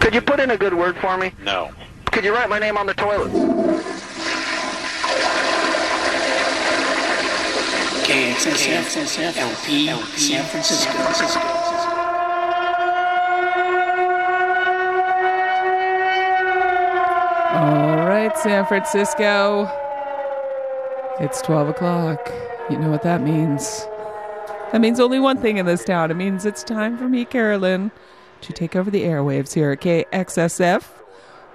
Could you put in a good word for me? No. Could you write my name on the toilet? KXSF LP San Francisco. All right, San Francisco. It's 12 o'clock. You know what that means. That means only one thing in this town. It means it's time for me, Carolyn, to take over the airwaves here at KXSF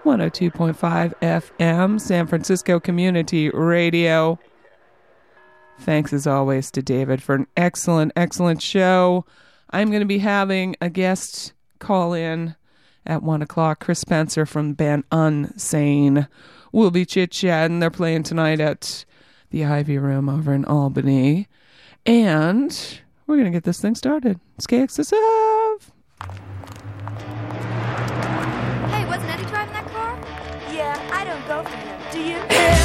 102.5 FM, San Francisco Community Radio. Thanks as always to David for an excellent, excellent show. I'm going to be having a guest call in at one o'clock. Chris Spencer from band Unsane will be chit chatting. They're playing tonight at the Ivy Room over in Albany. And we're going to get this thing started. It's KXSF. Do you? Here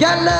Jalan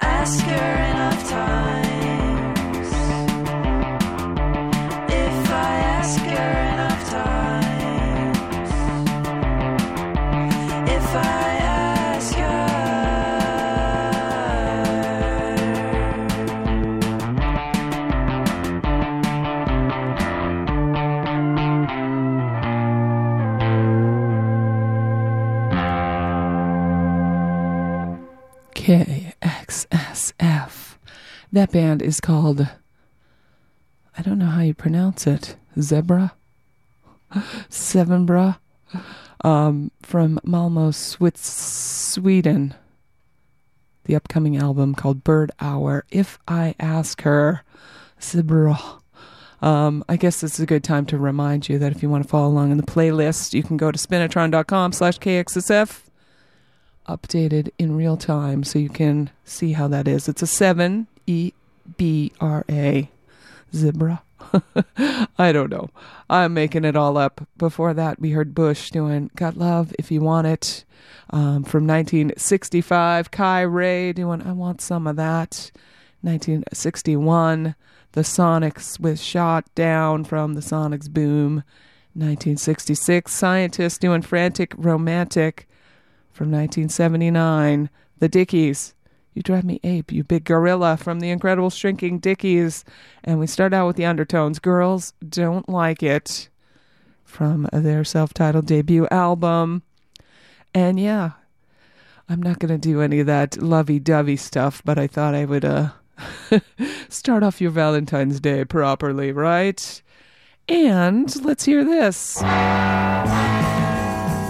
Ask her enough time. That band is called. I don't know how you pronounce it. Zebra? Sevenbra? Um, from Malmo, Sweden. The upcoming album called Bird Hour. If I ask her, Zebra. Um, I guess this is a good time to remind you that if you want to follow along in the playlist, you can go to spinitron.com slash KXSF. Updated in real time so you can see how that is. It's a seven E B R A zebra. I don't know. I'm making it all up. Before that, we heard Bush doing Got Love If You Want It um, from 1965. Kai Ray doing I Want Some of That. 1961. The Sonics with Shot Down from the Sonics Boom. 1966. Scientists doing Frantic Romantic from 1979. The Dickies. You drive me ape, you big gorilla from the incredible shrinking Dickies. And we start out with the undertones. Girls don't like it from their self titled debut album. And yeah, I'm not going to do any of that lovey dovey stuff, but I thought I would uh, start off your Valentine's Day properly, right? And let's hear this.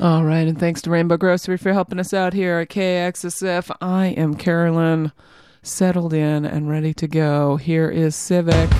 All right, and thanks to Rainbow Grocery for helping us out here at KXSF. I am Carolyn, settled in and ready to go. Here is Civic.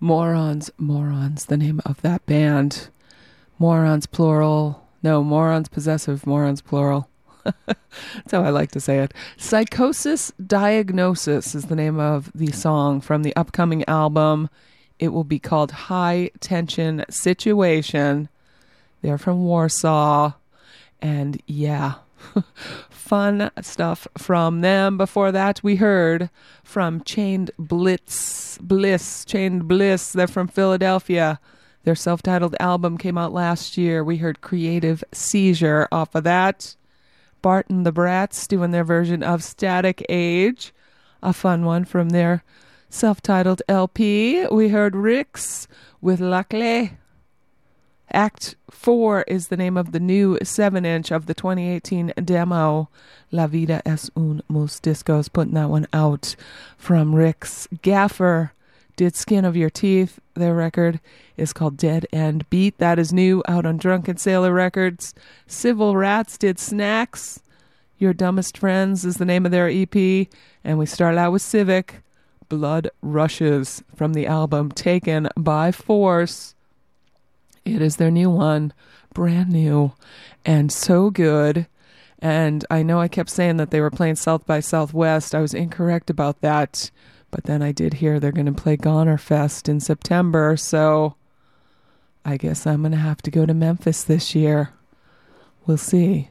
Morons, Morons, the name of that band. Morons, plural. No, Morons, possessive, Morons, plural. That's how I like to say it. Psychosis Diagnosis is the name of the song from the upcoming album. It will be called High Tension Situation. They're from Warsaw. And yeah, fun stuff from them. Before that, we heard from Chained Blitz, Bliss, Chained Bliss. They're from Philadelphia. Their self titled album came out last year. We heard Creative Seizure off of that. Bart and the Brats doing their version of Static Age, a fun one from their self titled LP. We heard Rixe with La Clé. Act 4 is the name of the new 7 inch of the 2018 demo. La Vida es un mus discos, putting that one out from Rixe Gaffer. Did Skin of Your Teeth. Their record is called Dead End Beat. That is new out on Drunken Sailor Records. Civil Rats did Snacks. Your Dumbest Friends is the name of their EP. And we start out with Civic. Blood Rushes from the album Taken by Force. It is their new one, brand new, and so good. And I know I kept saying that they were playing South by Southwest. I was incorrect about that. But then I did hear they're going to play Goner Fest in September. So I guess I'm going to have to go to Memphis this year. We'll see.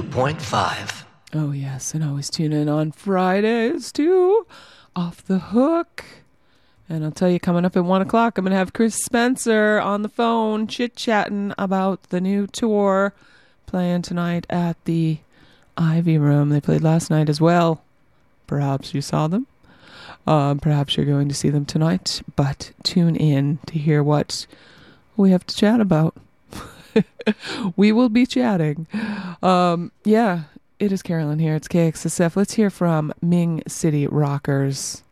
102.5. Oh, yes, and always tune in on Fridays too. Off the hook. And I'll tell you, coming up at one o'clock, I'm going to have Chris Spencer on the phone chit chatting about the new tour playing tonight at the Ivy Room. They played last night as well. Perhaps you saw them. Um, perhaps you're going to see them tonight, but tune in to hear what we have to chat about. we will be chatting. Um, yeah, it is Carolyn here. It's KXSF. Let's hear from Ming City Rockers.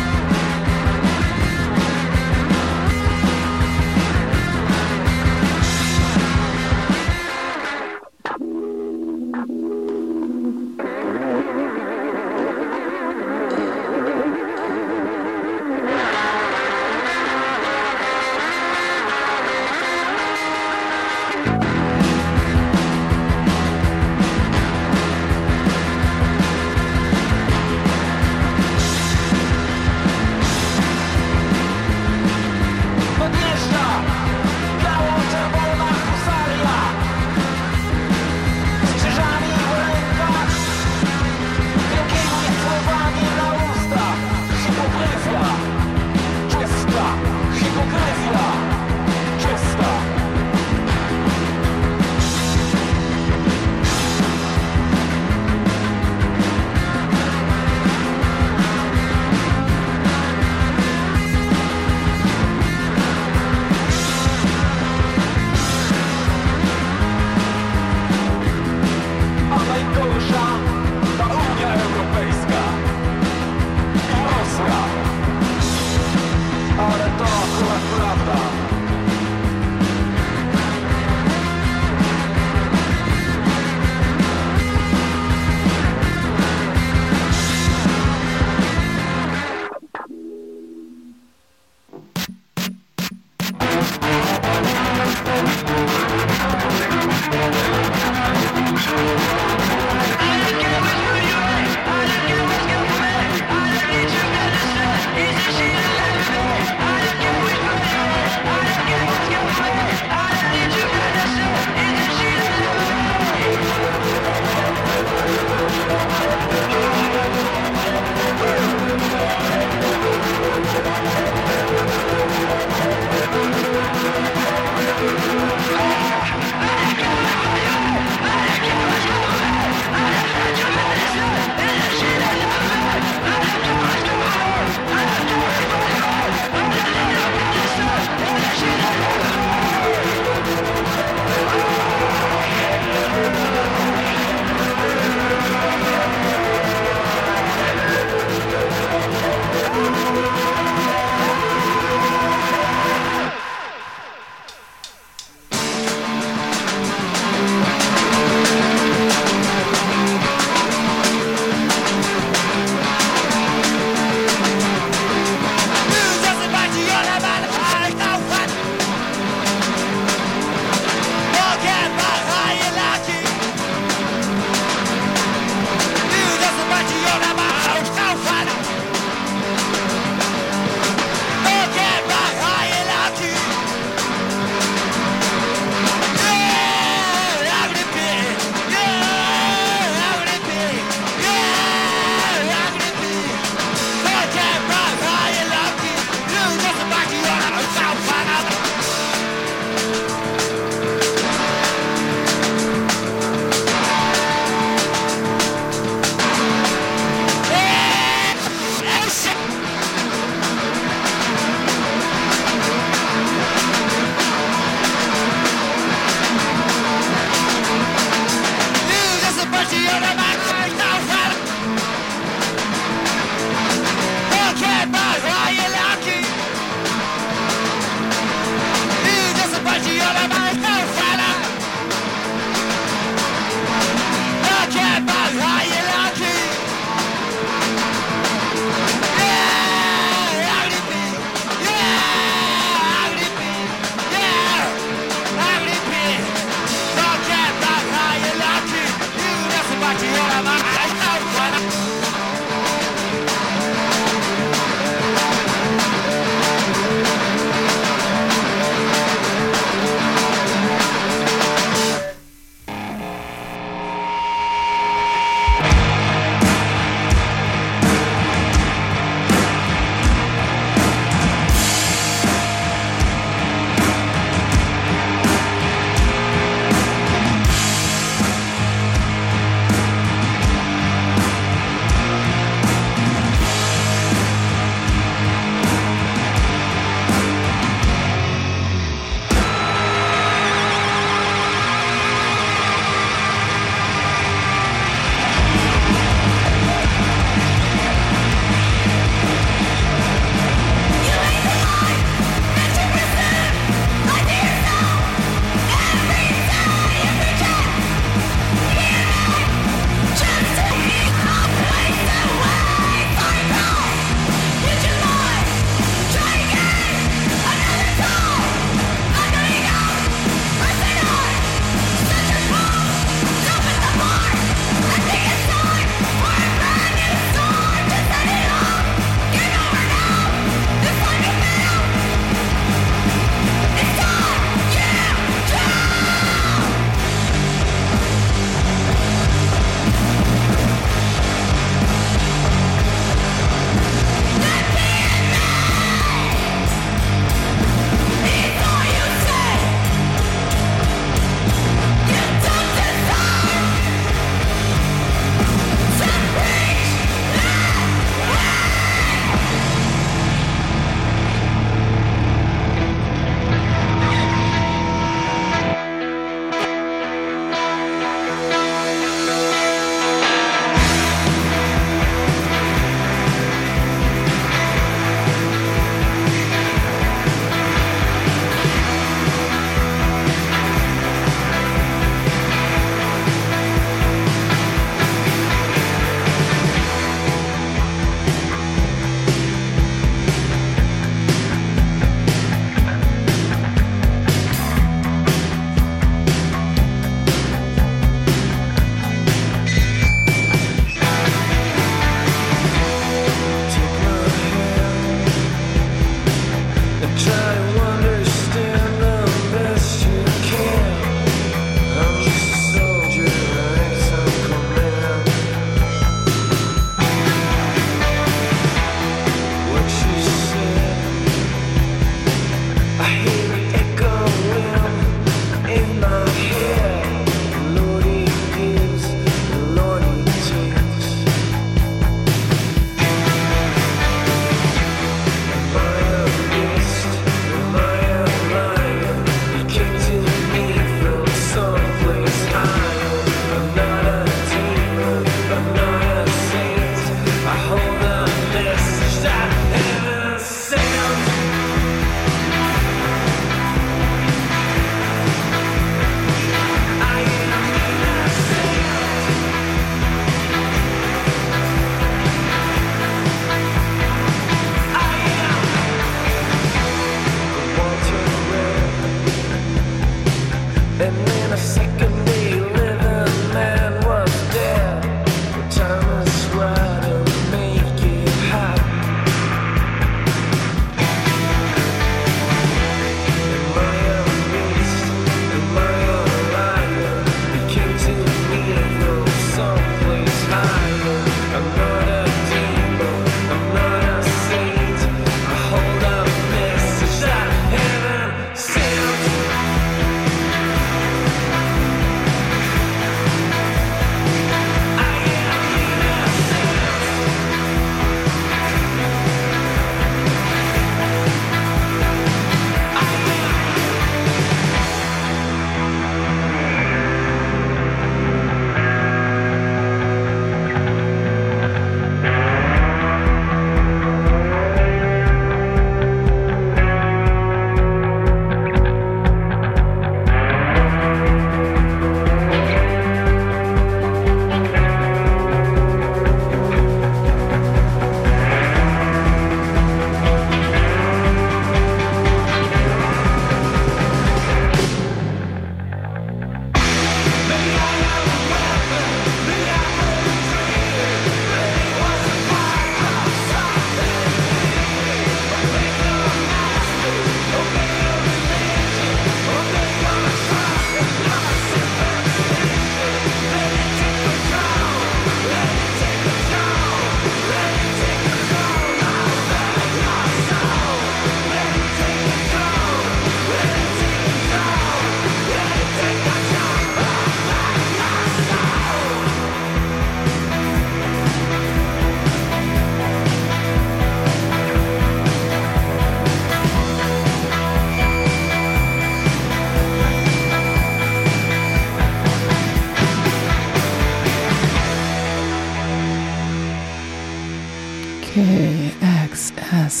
KXSF.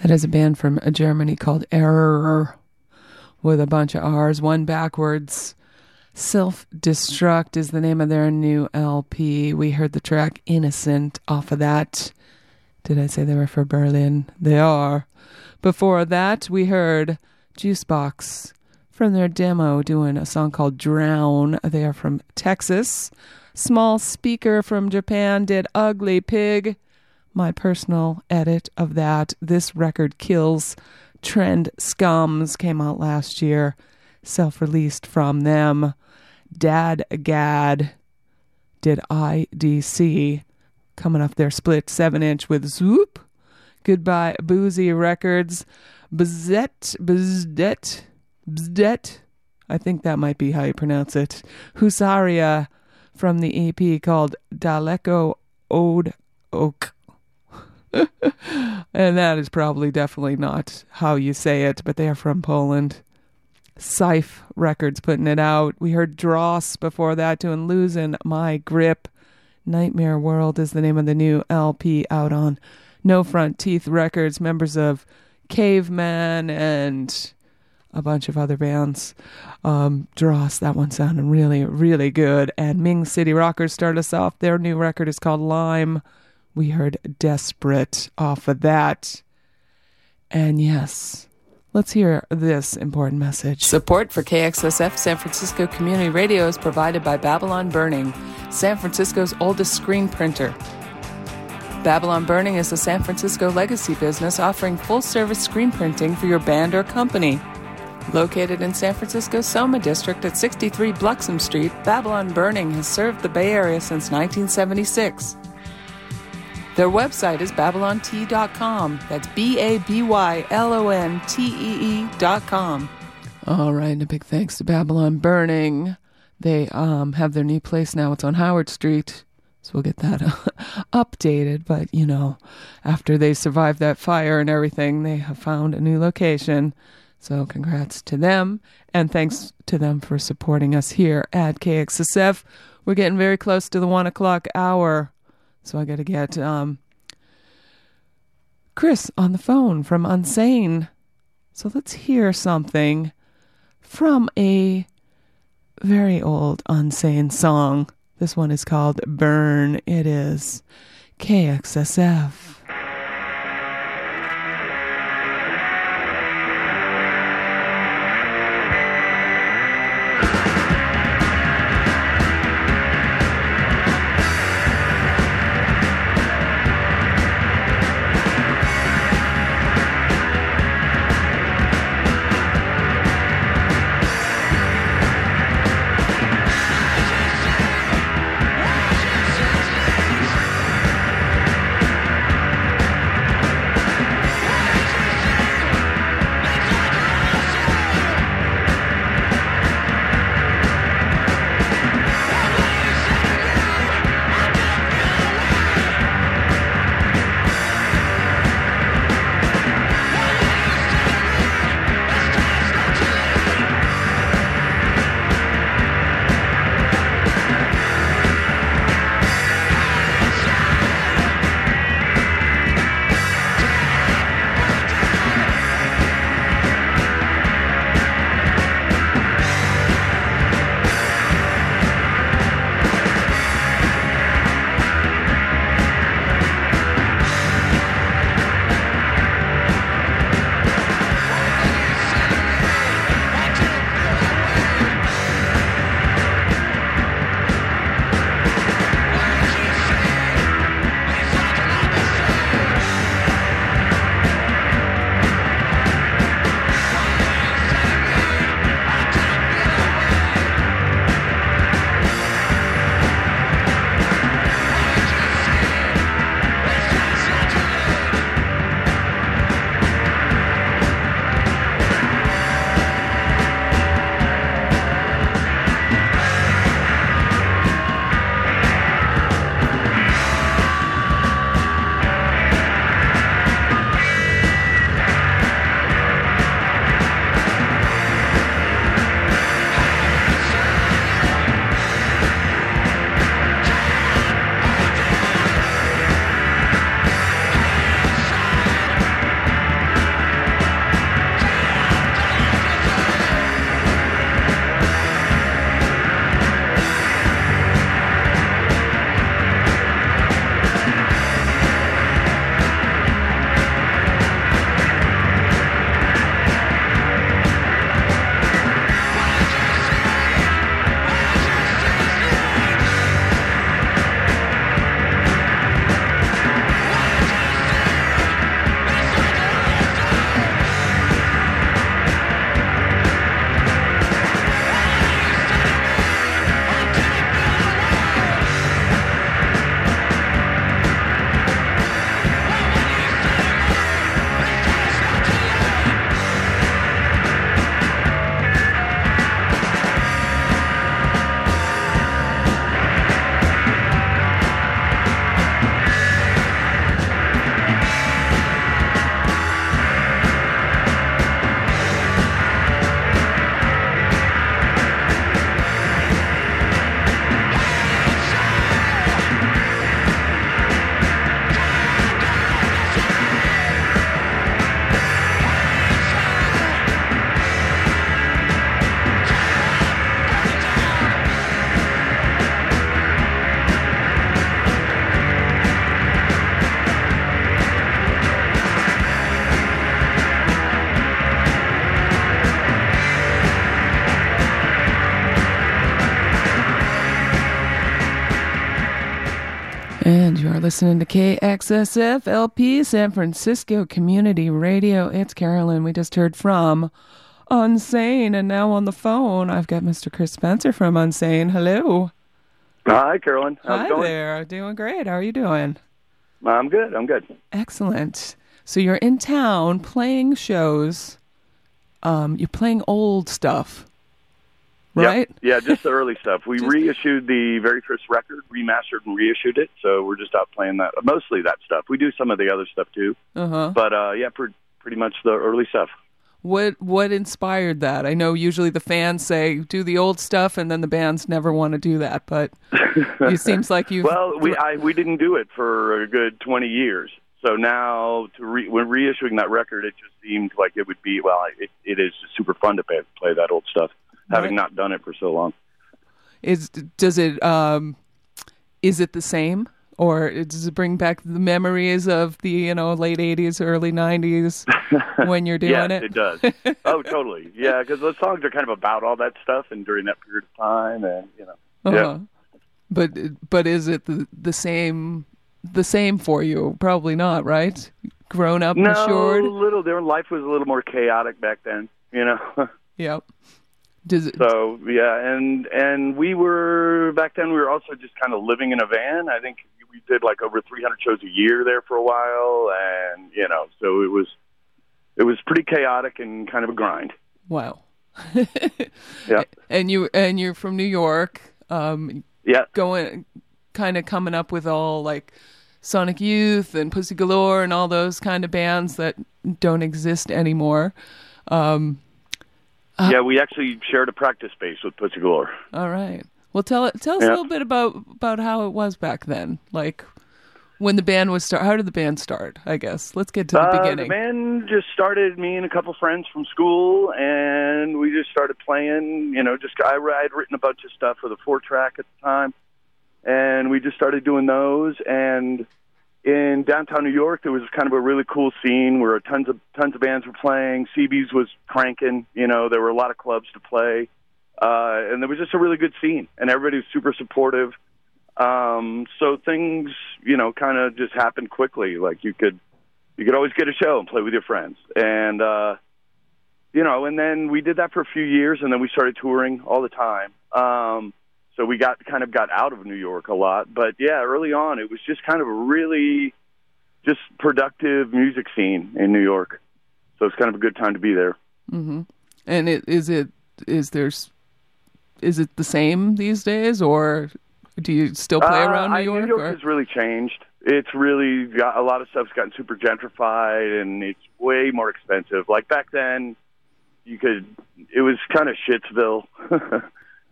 That is a band from Germany called Error with a bunch of R's, one backwards. Self Destruct is the name of their new LP. We heard the track Innocent off of that. Did I say they were for Berlin? They are. Before that, we heard Juicebox from their demo doing a song called Drown. They are from Texas. Smallspeaker from Japan did Ugly Pig. My personal edit of that. This record kills. Trend Scums came out last year. Self released from them. Dad Gad did IDC. Coming off their split 7 inch with Zoop. Goodbye Boozy Records. Bzet, Bzdet, Bzdet. I think that might be how you pronounce it. Husaria from the EP called Daleko Ode Oak. and that is probably definitely not how you say it, but they are from Poland. Syph Records putting it out. We heard Dross before that doing Losing My Grip. Nightmare World is the name of the new LP out on No Front Teeth Records, members of Caveman and a bunch of other bands. Um, Dross, that one sounded really, really good. And Ming City Rockers start us off. Their new record is called Lime. We heard Desperate off of that. And yes, let's hear this important message. Support for KXSF San Francisco Community Radio is provided by Babylon Burning, San Francisco's oldest screen printer. Babylon Burning is a San Francisco legacy business offering full service screen printing for your band or company. Located in San Francisco's Soma District at 63 Bluxom Street, Babylon Burning has served the Bay Area since 1976. Their website is babylontee.com. That's B A B Y L O N T E E.com. All right, and a big thanks to Babylon Burning. They um, have their new place now. It's on Howard Street. So we'll get that updated. But, you know, after they survived that fire and everything, they have found a new location. So congrats to them. And thanks to them for supporting us here at KXSF. We're getting very close to the one o'clock hour. So I got to get um, Chris on the phone from Unsane. So let's hear something from a very old Unsane song. This one is called Burn. It is KXSF. Listening to KXSF LP San Francisco Community Radio. It's Carolyn. We just heard from Unsane, and now on the phone, I've got Mr. Chris Spencer from Unsane. Hello. Hi, Carolyn. How's Hi it going? there. Doing great. How are you doing? I'm good. I'm good. Excellent. So you're in town playing shows. Um, you're playing old stuff, Yep. right? Yeah, just the early stuff. We reissued the very first record, remastered and reissued it. So we're just out playing that. Mostly that stuff. We do some of the other stuff too, Uh huh. but uh, yeah, pre- pretty much the early stuff. What what inspired that? I know usually the fans say do the old stuff, and then the bands never want to do that. But it seems like you. Well, we I, we didn't do it for a good 20 years. So now, to re, when reissuing that record, it just seemed like it would be well. It, it is super fun to play, play that old stuff, having not done it for so long. is does it um, is it the same, or does it bring back the memories of the you know late '80s, early '90s when you're doing yes, it? it does. oh, totally. Yeah, because those songs are kind of about all that stuff, and during that period of time, and you know. Uh-huh. But but is it the, the same the same for you? Probably not, right? Grown up, No, matured. a little different. Life was a little more chaotic back then, you know. Yep. Does it? so yeah, and and we were back then. We were also just kind of living in a van. I think we did like over 300 shows a year there for a while, and you know, so it was it was pretty chaotic and kind of a grind. Wow. Yeah, And you and you're from New York. Um, yeah. going kind of coming up with all like Sonic Youth and Pussy Galore and all those kind of bands that don't exist anymore. Um, yeah, we actually shared a practice space with Pussy Galore. all right. Well, tell tell us a little bit about about how it was back then. Like when the band was start. How did the band start? I guess let's get to the Uh, beginning. The band just started. Me and a couple friends from school, and we just started playing. You know, just I had written a bunch of stuff for the four track at the time, and we just started doing those. And in downtown New York, there was kind of a really cool scene where tons of tons of bands were playing. CB's was cranking. You know, there were a lot of clubs to play, uh, and there was just a really good scene, and everybody was super supportive. Um, so things, you know, kind of just happened quickly. Like you could, you could always get a show and play with your friends, and uh, you know, and then we did that for a few years, and then we started touring all the time. Um, so we got kind of got out of New York a lot, but yeah, early on it was just kind of a really just productive music scene in New York. So it's kind of a good time to be there. hmm And it, is it is there's is it the same these days, or do you still play Uh, around New I- York? New York or? has really changed. It's really got a lot of stuff's gotten super gentrified, and it's way more expensive. Like back then, you could. It was kind of Shitsville.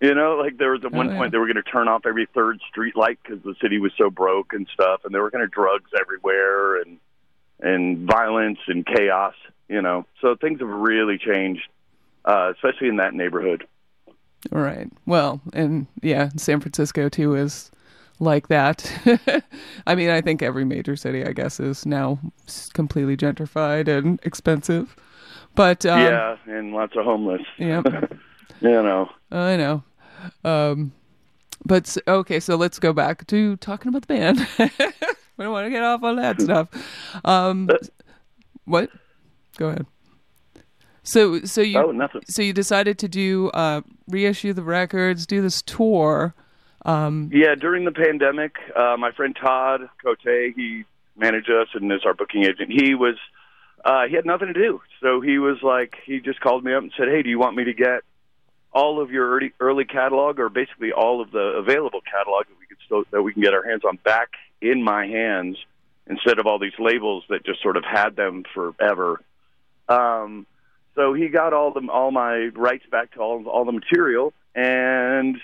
you know, like there was at one Oh, yeah. point they were going to turn off every third street light because the city was so broke and stuff, and there were kind of drugs everywhere and and violence and chaos. You know, so things have really changed, uh, especially in that neighborhood. Right. Well, and yeah, San Francisco too is like that. I mean, I think every major city, I guess, is now completely gentrified and expensive. But um, yeah, and lots of homeless. yeah, You know. I know. Um, but okay, so let's go back to talking about the band. we don't want to get off on that stuff. Um, what? Go ahead. So, so you Oh, nothing. so you decided to do uh, reissue the records, do this tour. Um, Yeah, during the pandemic, uh, my friend Todd Cote, he managed us and is our booking agent. He was, uh, he had nothing to do, so he was like, he just called me up and said, "Hey, do you want me to get all of your early, early catalog, or basically all of the available catalog that we could still that we can get our hands on back in my hands instead of all these labels that just sort of had them forever." Um, so he got all the all my rights back to all all the material and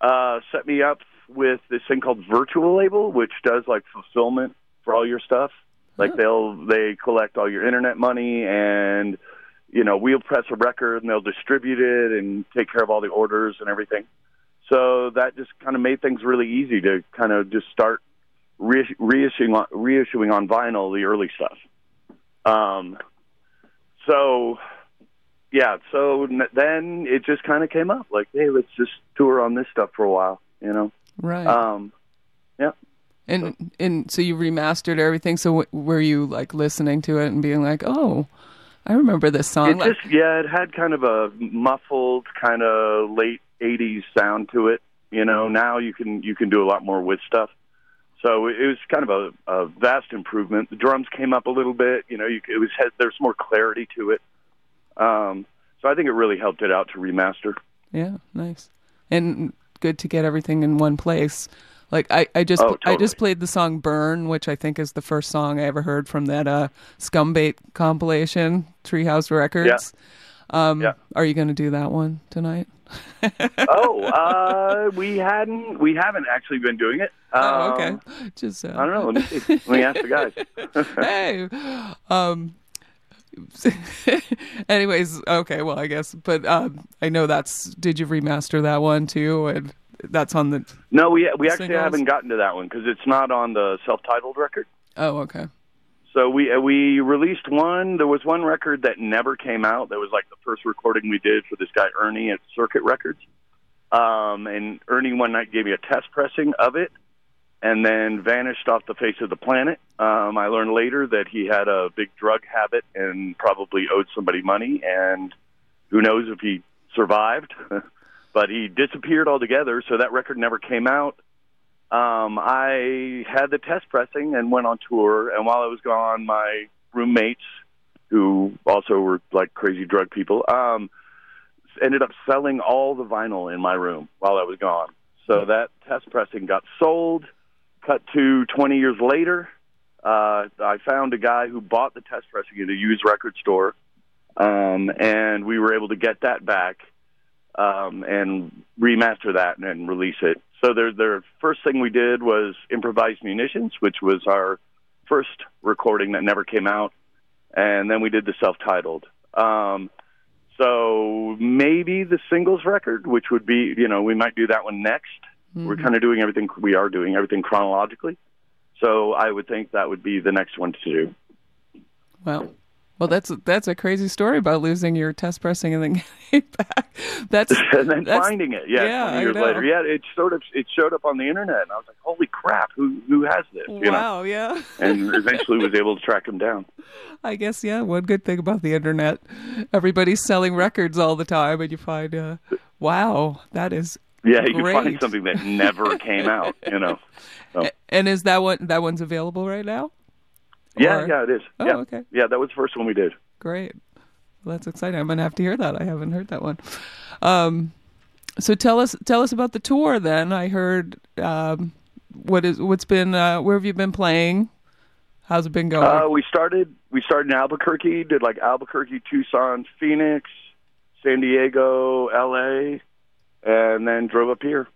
uh, set me up with this thing called Virtual Label, which does like fulfillment for all your stuff. Like they'll they collect all your internet money and you know we'll press a record and they'll distribute it and take care of all the orders and everything. So that just kind of made things really easy to kind of just start re- reissuing on, reissuing on vinyl the early stuff. Um, so yeah, so then it just kind of came up like, hey, let's just tour on this stuff for a while, you know. right. Um, yeah. And and so you remastered everything. So w- were you like listening to it and being like, "Oh, I remember this song." It just yeah, it had kind of a muffled kind of late '80s sound to it. You know, now you can you can do a lot more with stuff. So it was kind of a, a vast improvement. The drums came up a little bit. You know, you, it was there's more clarity to it. Um, so I think it really helped it out to remaster. Yeah, nice. And good to get everything in one place. Like I, I just Oh, I just played the song Burn, which I think is the first song I ever heard from that uh Scumbait compilation, Treehouse Records. Um Yeah. are you gonna do that one tonight? oh, uh, we hadn't we haven't actually been doing it. oh, Um, okay. Just uh, I don't know. Let me. Let me ask the guys. hey. Um anyways, okay, well I guess but um I know that's did you remaster that one too and that's on the No, we we actually Singles? haven't gotten to that one because it's not on the self-titled record. Oh, okay. So we uh, we released one. There was one record that never came out. That was like the first recording we did for this guy Ernie at Circuit Records. Um, and Ernie one night gave me a test pressing of it, and then vanished off the face of the planet. Um, I learned later that he had a big drug habit and probably owed somebody money, and who knows if he survived. but he disappeared altogether, so that record never came out um, I had the test pressing and went on tour. And while I was gone, my roommates, who also were like crazy drug people, um, ended up selling all the vinyl in my room while I was gone. So that test pressing got sold. Cut to 20 years later, uh, I found a guy who bought the test pressing at a used record store, um, and we were able to get that back um, and remaster that and, and release it. So their their first thing we did was improvised munitions, which was our first recording that never came out, and then we did the self-titled. Um, so maybe the singles record, which would be you know we might do that one next. We're kind of doing everything we are doing everything chronologically. So I would think that would be the next one to do. Well, well, that's that's a crazy story about losing your test pressing and then getting it back. That's and then that's- finding it, yeah, yeah, 20 I years know. later, yeah, it sort of it showed up on the internet, and I was like, "Holy crap, who who has this?" You know, Wow, yeah. and eventually was able to track him down. I guess yeah. One good thing about the internet, everybody's selling records all the time, and you find, uh, wow, that is Yeah, you can find something that never came out. You know, so, And is that one that one's available right now? Yeah, Or- yeah, it is. Oh, yeah. okay. Yeah, that was the first one we did. Great. Well, that's exciting. I'm gonna have to hear that. I haven't heard that one. Um, so tell us tell us about the tour. Then I heard um, what is what's been uh, where have you been playing? How's it been going? Uh, we started we started in Albuquerque, did like Albuquerque, Tucson, Phoenix, San Diego, L.A., and then drove up here.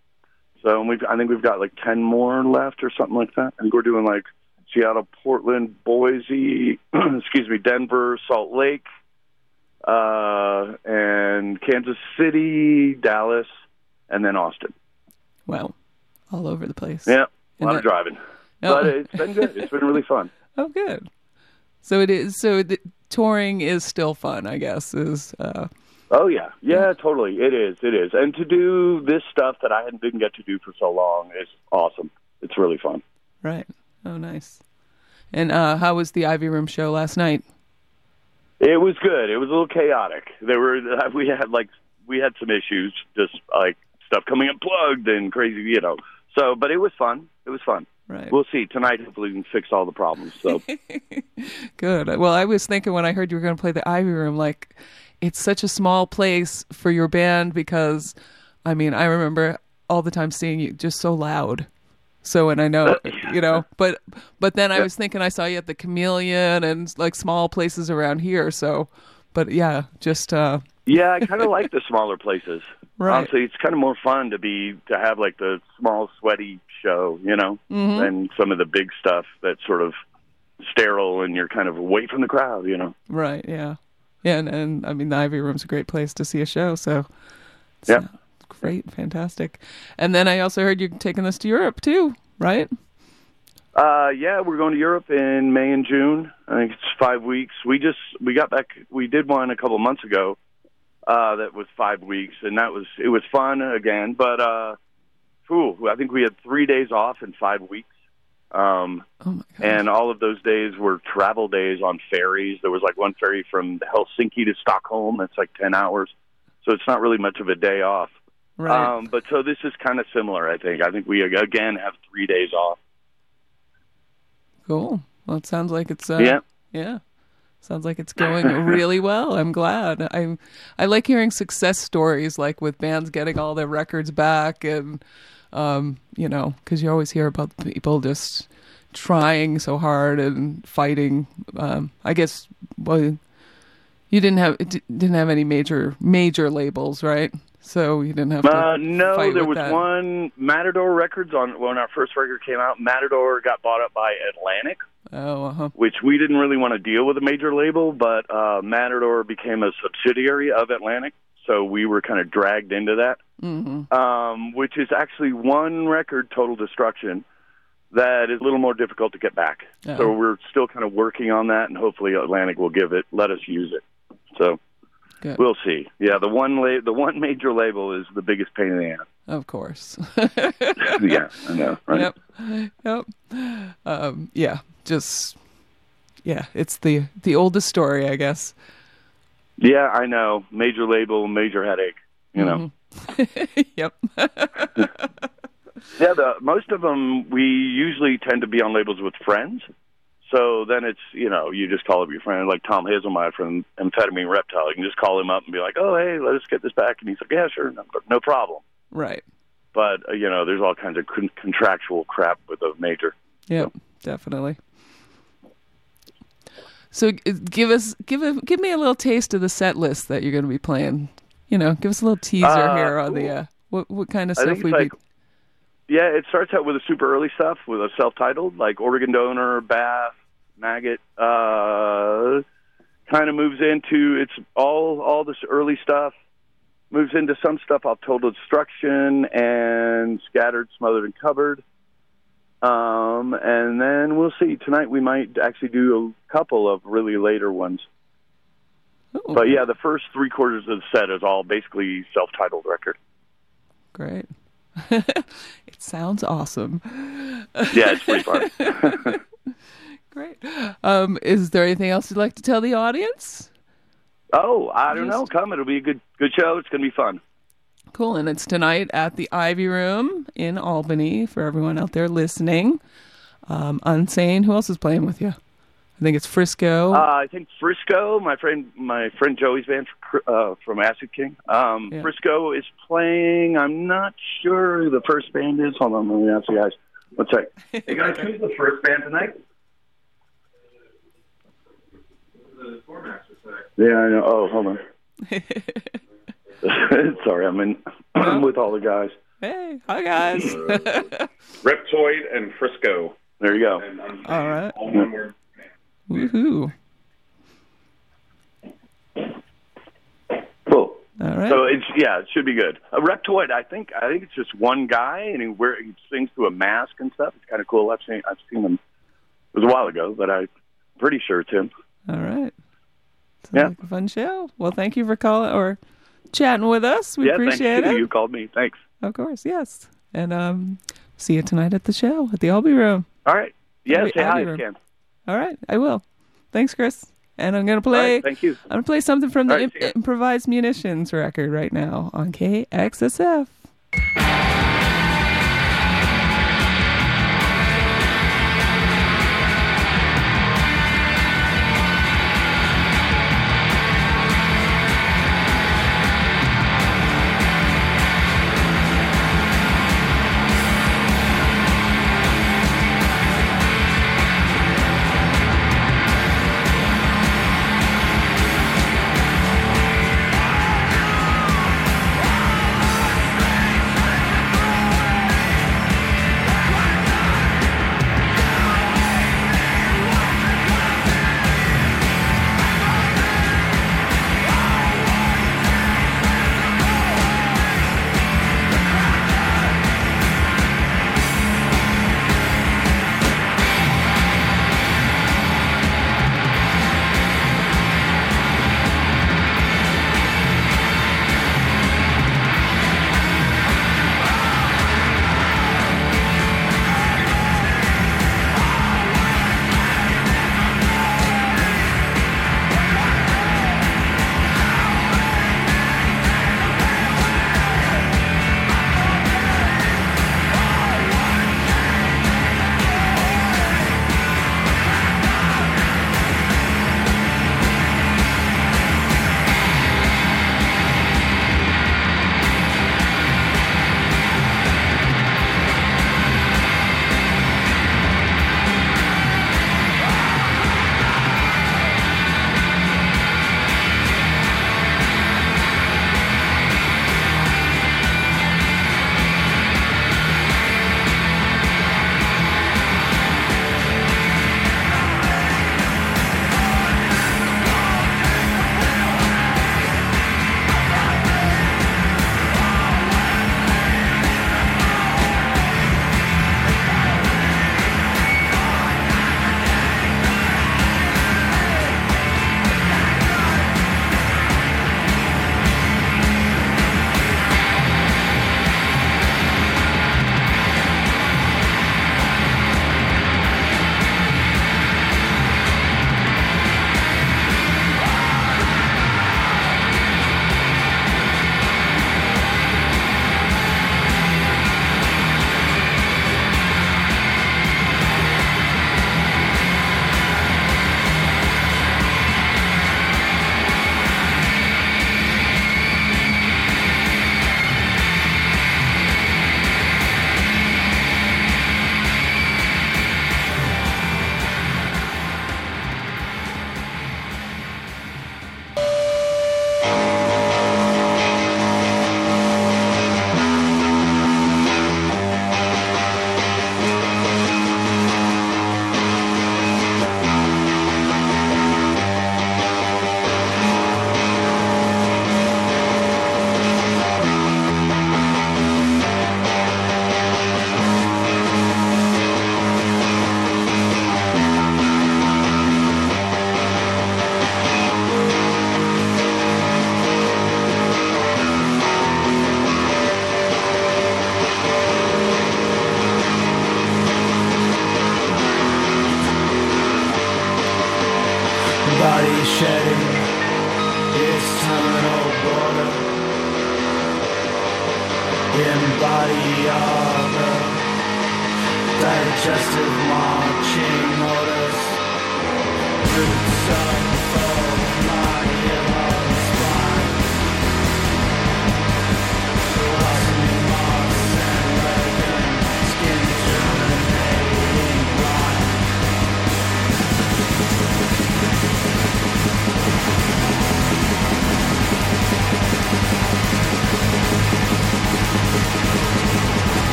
So we I think we've got like ten more left or something like that. I think we're doing like Seattle, Portland, Boise, excuse me, Denver, Salt Lake, uh, and Kansas City, Dallas, and then Austin. well, all over the place. Yeah, a lot of driving, Oh. but it's been good. It's been really fun. Oh, good. So it is. So the, touring is still fun. I guess is uh, Oh yeah, yeah, totally. It is, it is, and to do this stuff that I hadn't didn't get to do for so long is awesome. It's really fun. right. Oh, nice. And uh, how was the Ivy Room show last night? It was good. It was a little chaotic. There were we had like we had some issues, just like stuff coming unplugged and crazy, you know. So, but it was fun. It was fun. Right. We'll see tonight. Hopefully, we can fix all the problems. So, Good. Well, I was thinking when I heard you were going to play the Ivy Room, like it's such a small place for your band because, I mean, I remember all the time seeing you just so loud. So, and I know, you know, but but then I was thinking I saw you at the Chameleon and like small places around here. So, but yeah, just uh, yeah, I kind of like the smaller places. Right. Honestly, it's kind of more fun to be to have like the small, sweaty show, you know, Mhm. than some of the big stuff that's sort of sterile and you're kind of away from the crowd, you know. right, yeah, yeah, and, and I mean the Ivy Room's a great place to see a show. So, Yeah. Great, fantastic. And then I also heard you're taking this to Europe too, right? Uh, yeah, we're going to Europe in May and June. I think it's five weeks. We just we got back. We did one a couple of months ago. Uh, that was five weeks, and that was it was fun again. But uh, whew, I think we had three days off in five weeks. Um, Oh and all of those days were travel days on ferries. There was like one ferry from Helsinki to Stockholm. That's like ten hours, so it's not really much of a day off. Right. Um, but so this is kind of similar. I think. I think we again have three days off. cool. Well, it sounds like it's uh, Yeah. yeah. Sounds like it's going really well. I'm glad. I I like hearing success stories like with bands getting all their records back and um, you know, cuz you always hear about people just trying so hard and fighting um, I guess well you didn't have didn't have any major major labels, right? So you didn't have to Uh, no, there was that. one Matador Records on when our first record came out. Matador got bought up by Atlantic, Oh, uh-huh. which we didn't really want to deal with a major label, but uh, Matador became a subsidiary of Atlantic, so we were kind of dragged into that. Mhm. um, which is actually one record, Total Destruction, that is a little more difficult to get back. Oh. So we're still kind of working on that, and hopefully Atlantic will give it, let us use it. So Good. we'll see. Yeah, the one la- the one major label is the biggest pain in the ass. Of course. yeah, I know. Right? Yep. Yep. Um, yeah. Just yeah. It's the the oldest story, I guess. Yeah, I know. Major label, major headache. You know. Mm-hmm. yep. Yeah, the most of them we usually tend to be on labels with friends. So then it's you know you just call up your friend like Tom Hazelmyer from Amphetamine Reptile. You can just call him up and be like, oh hey, let us get this back, and he's like, yeah, sure, no, no problem. right. But uh, you know, there's all kinds of con- contractual crap with a major. Yep. Definitely. So g- give us give a, give me a little taste of the set list that you're going to be playing. You know, give us a little teaser Uh, here on the uh, what what kind of stuff we it's be. like yeah, it starts out with the super early stuff with a self-titled like Organ Donor, Bath, Maggot. Uh, kind of moves into it's all all this early stuff moves into some stuff off Total Destruction and Scattered, Smothered, and Covered. Um, and then we'll see. Tonight we might actually do a couple of really later ones. Ooh, But yeah, the first three quarters of the set is all basically self-titled record. Great. it sounds awesome. Yeah, it's pretty fun. Great. Um, is there anything else you'd like to tell the audience? oh, I don't know. Come, it'll be a good good show. It's going to be fun. Cool. And it's tonight at the Ivy Room in Albany for everyone out there listening. Um, Unsane. Who else is playing with you? I think it's Frisco. Uh, I think Frisco, my friend, my friend Joey's band uh, from Acid King. Um, Yeah. Frisco is playing. I'm not sure who the first band is. Hold on, let me ask you guys. One sec. Hey guys, who's the first band tonight? Yeah, I know. Oh, hold on. Sorry, I'm in. I'm with all the guys. hey, hi guys. Reptoid and Frisco. There you go. And I'm All right. all one word. Woohoo. Cool. All right. So it's yeah, it should be good. A Reptoid, I think I think it's just one guy and he wear he sings through a mask and stuff. It's kind of cool. I've seen I've seen him. It was a while ago, but I'm pretty sure it's him. All right. Sounds Yeah. like a fun show. Well, thank you for calling or chatting with us. We yeah, appreciate thanks. it. You called me. Thanks. Of course, yes. And um, see you tonight at the show at the Albee Room. All right. Yeah, Wait, say hi if you Room. can. All right, I will. Thanks, Chris. And I'm gonna play. right, thank you. I'm gonna play something from the All right, Im- Improvised Munitions record right now on KXSF.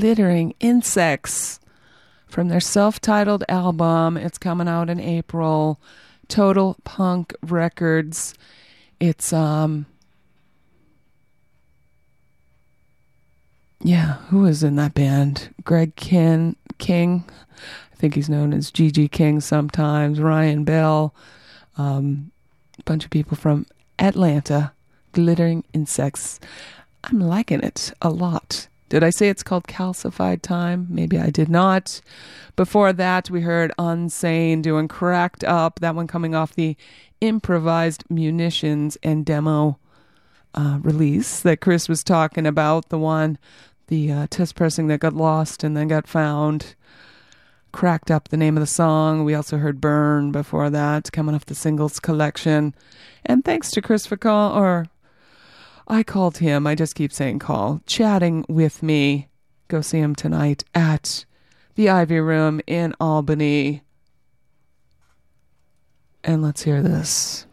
Glittering Insects from their self titled album. It's coming out in April. Total Punk Records. It's, um, yeah, who is in that band? Greg Kin- King. I think he's known as GG King sometimes. Ryan Bell. Um, a bunch of people from Atlanta. Glittering Insects. I'm liking it a lot. Did I say it's called Calcified Time? Maybe I did not. Before that, we heard Unsane doing Cracked Up, that one coming off the improvised munitions and demo uh, release that Chris was talking about, the one, the uh, test pressing that got lost and then got found. Cracked Up, the name of the song. We also heard Burn before that, coming off the singles collection. And thanks to Chris for call, or I called him, I just keep saying call, chatting with me. Go see him tonight at the Ivy Room in Albany. And let's hear this.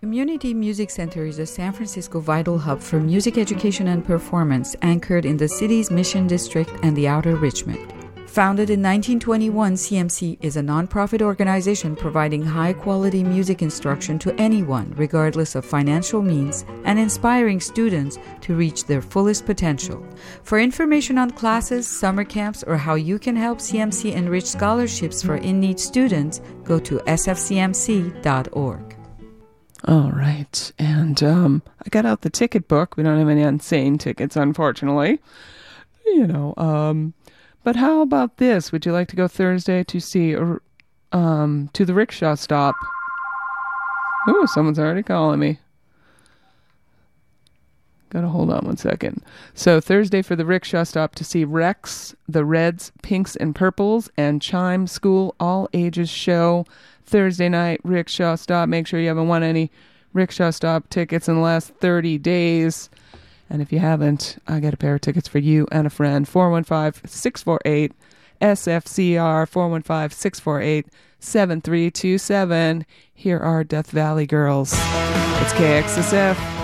Community Music Center is a San Francisco vital hub for music education and performance, anchored in the city's Mission District and the Outer Richmond. Founded in 1921, CMC is a nonprofit organization providing high quality music instruction to anyone, regardless of financial means, and inspiring students to reach their fullest potential. For information on classes, summer camps, or how you can help CMC enrich scholarships for in need students, go to sfcmc.org. All right. And um, I got out the ticket book. We don't have any Unsane tickets, unfortunately. You know, um, but how about this? Would you like to go Thursday to see um, to the rickshaw stop? Oh, someone's already calling me. Gotta hold on one second. So Thursday for the rickshaw stop to see Rex, the Reds, Pinks and Purples, and Chime School All Ages Show. Thursday night rickshaw stop. Make sure you haven't won any rickshaw stop tickets in the last 30 days. And if you haven't, I got a pair of tickets for you and a friend. 415 648 SFCR 415 648 7327. Here are Death Valley Girls. It's KXSF.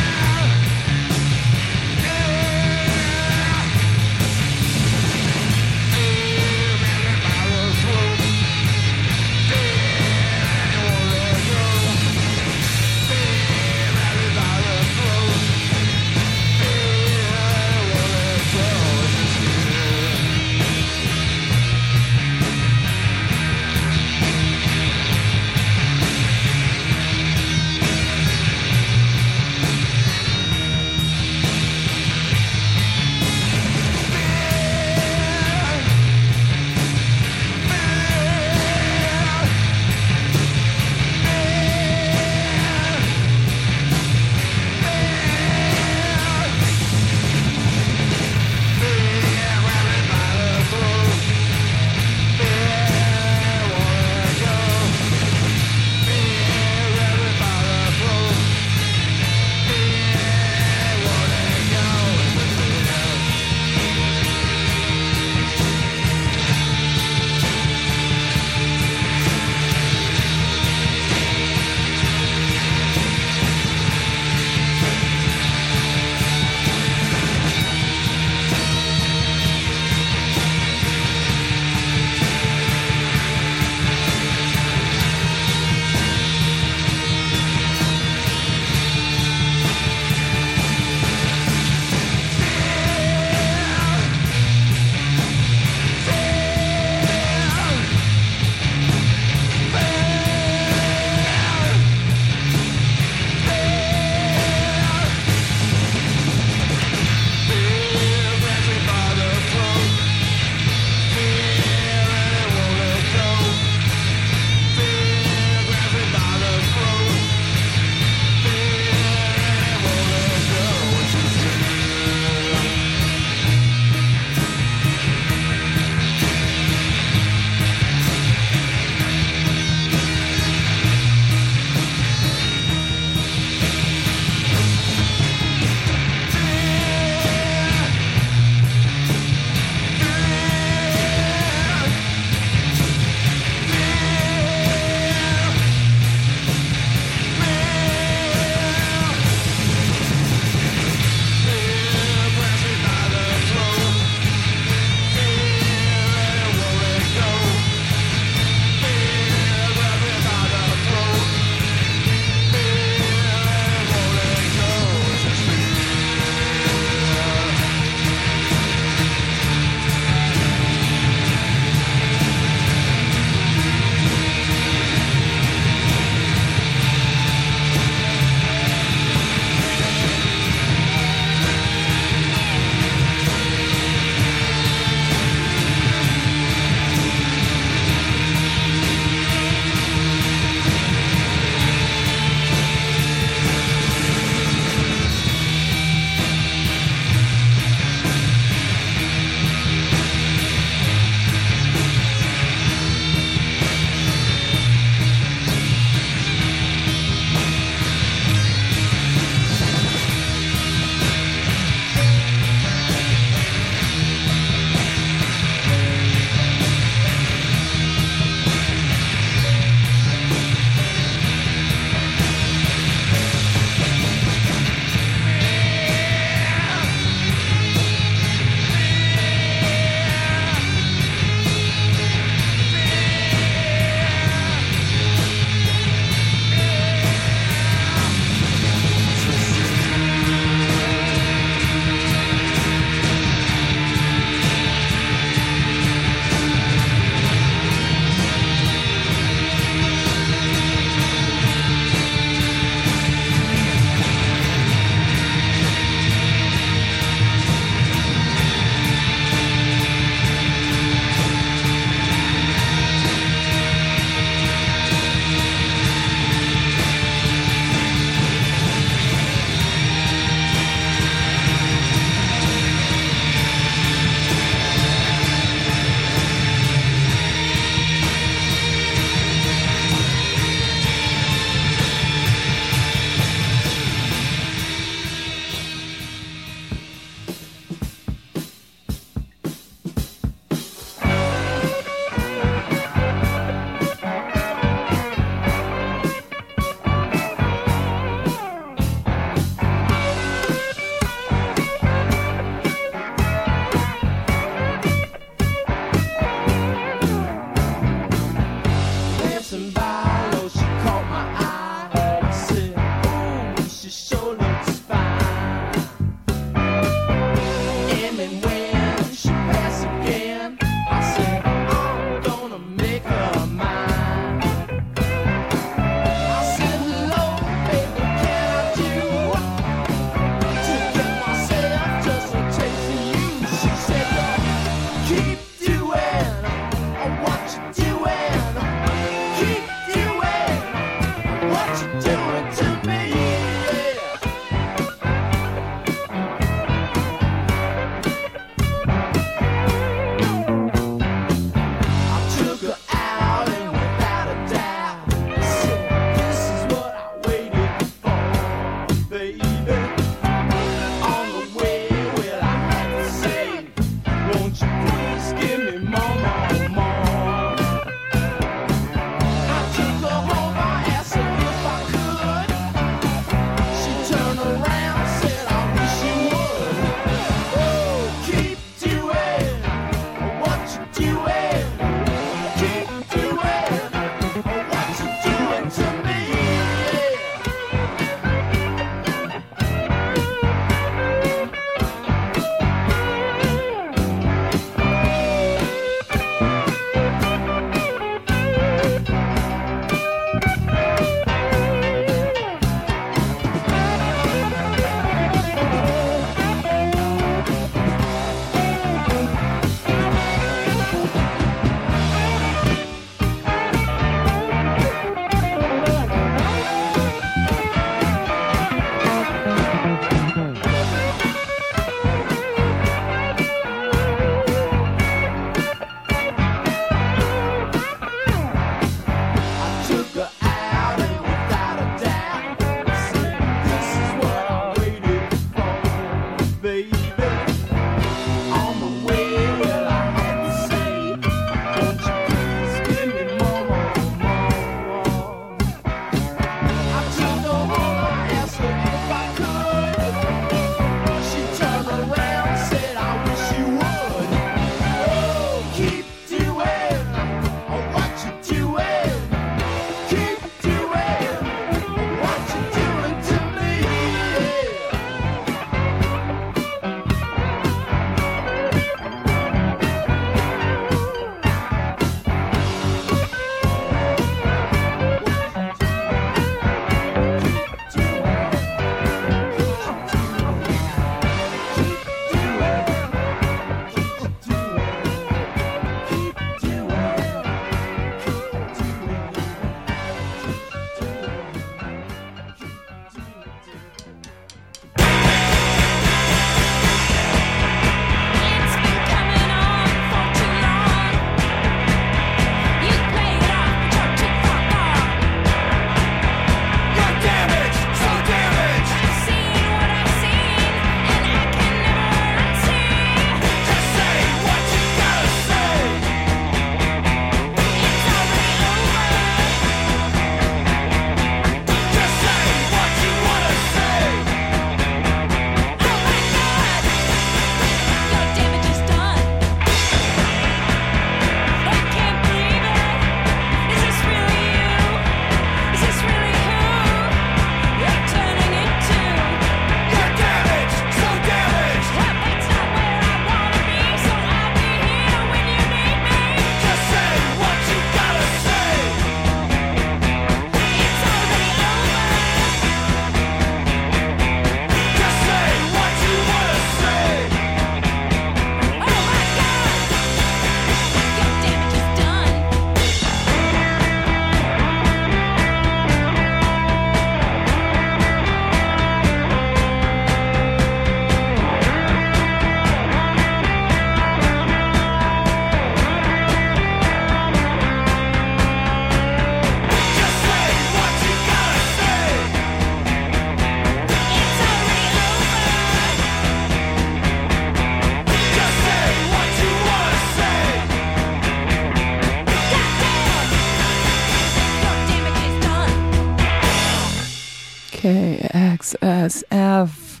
USF.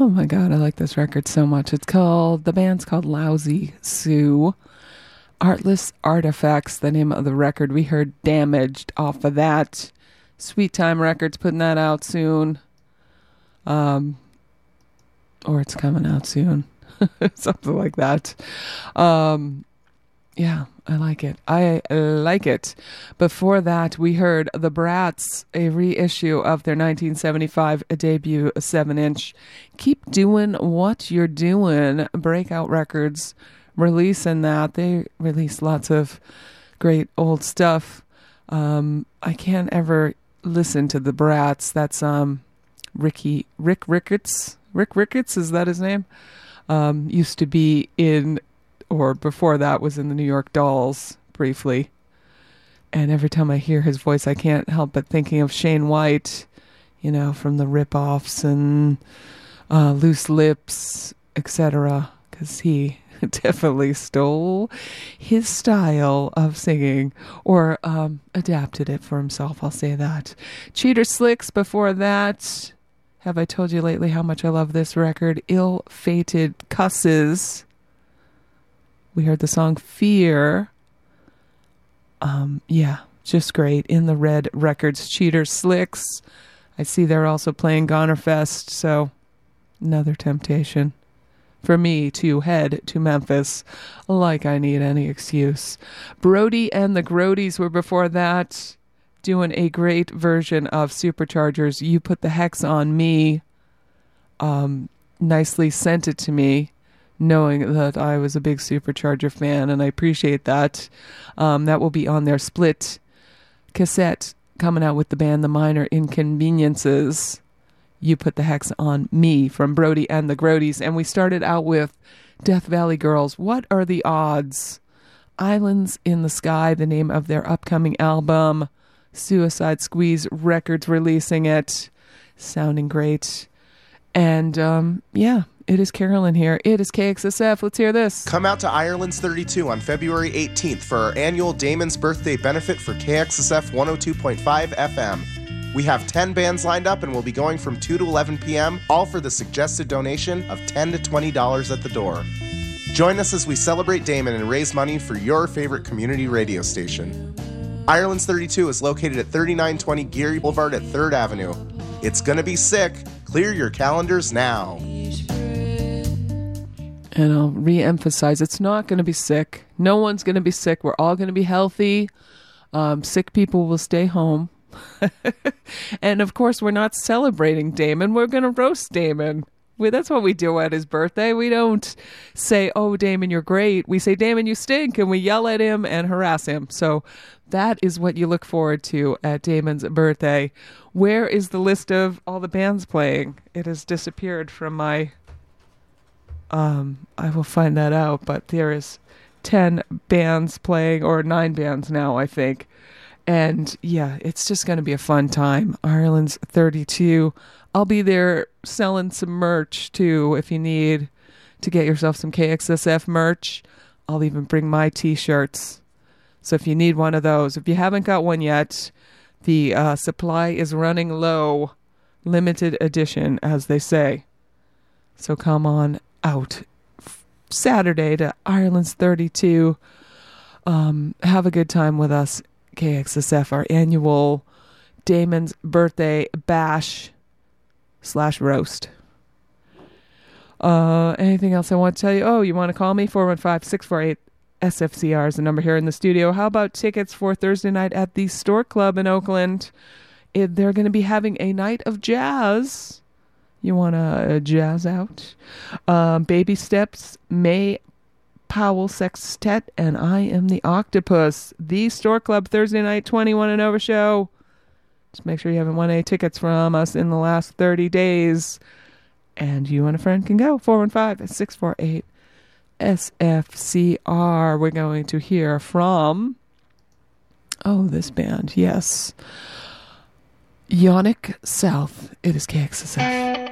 Oh my God, I like this record so much. It's called, the band's called Lousy Sue. Artless Artifacts, the name of the record. We heard Damaged off of that. Sweet Time Records putting that out soon. Um, or it's coming out soon. Something like that. Um, yeah, I like it. I like it. Before that, we heard The Brats, a reissue of their 1975 debut 7 inch. Keep doing what you're doing. Breakout Records releasing that. They release lots of great old stuff. Um, I can't ever listen to The Brats. That's um, Ricky Rick Ricketts. Rick Ricketts is that his name? Um, used to be in or before that was in the New York Dolls briefly. And every time I hear his voice, I can't help but thinking of Shane White, you know, from the rip-offs and uh, Loose Lips, etc. Because he definitely stole his style of singing or um, adapted it for himself. I'll say that. Cheater Slicks before that. Have I told you lately how much I love this record? Ill Fated Cusses. We heard the song Fear. Um, yeah, just great. In the Red Records, Cheater Slicks. I see they're also playing Gonerfest, so another temptation for me to head to Memphis like I need any excuse. Brody and the Grodies were before that doing a great version of Supercharger's. You put the hex on me. Um, nicely sent it to me knowing that I was a big Supercharger fan, and I appreciate that. Um, that will be on their split cassette coming out with the band The Minor Inconveniences. You put the hex on me from Brody and the Grodies, and we started out with Death Valley Girls. What are the odds? Islands in the Sky, the name of their upcoming album. Suicide Squeeze Records releasing it. Sounding great. And um, yeah, it is Carolyn here. It is KXSF. Let's hear this. Come out to Ireland's 32 on February 18th for our annual Damon's birthday benefit for KXSF 102.5 FM. We have 10 bands lined up and we'll be going from 2 to 11 p.m., all for the suggested donation of 10 to $20 at the door. Join us as we celebrate Damon and raise money for your favorite community radio station. Ireland's 32 is located at 3920 Geary Boulevard at 3rd Avenue. It's gonna be sick. Clear your calendars now. And I'll re emphasize it's not going to be sick. No one's going to be sick. We're all going to be healthy. Um, sick people will stay home. and of course, we're not celebrating Damon. We're going to roast Damon. We, that's what we do at his birthday. We don't say, Oh, Damon, you're great. We say, Damon, you stink. And we yell at him and harass him. So that is what you look forward to at Damon's birthday. Where is the list of all the bands playing? It has disappeared from my um, I will find that out, but there is 10 bands playing, or nine bands now, I think. And yeah, it's just going to be a fun time. Ireland's 32. I'll be there selling some merch too if you need to get yourself some KXSF merch. I'll even bring my t shirts. So if you need one of those, if you haven't got one yet, the uh, supply is running low, limited edition, as they say. So come on out Saturday to Ireland's 32. Um, have a good time with us, KXSF, our annual Damon's birthday bash slash roast. Uh, anything else I want to tell you? Oh, you want to call me? 415 648 SFCR is the number here in the studio. How about tickets for Thursday night at the Stork Club in Oakland? It, they're going to be having a night of jazz. You want to uh, jazz out? Um, Baby Steps, May Powell Sextet, and I am the Octopus. The Stork Club Thursday night, 21 and over show. Just make sure you haven't won any tickets from us in the last 30 days. And you and a friend can go. 415 648 SFCR. We're going to hear from. Oh, this band, yes. Yonic South. It is KXSF.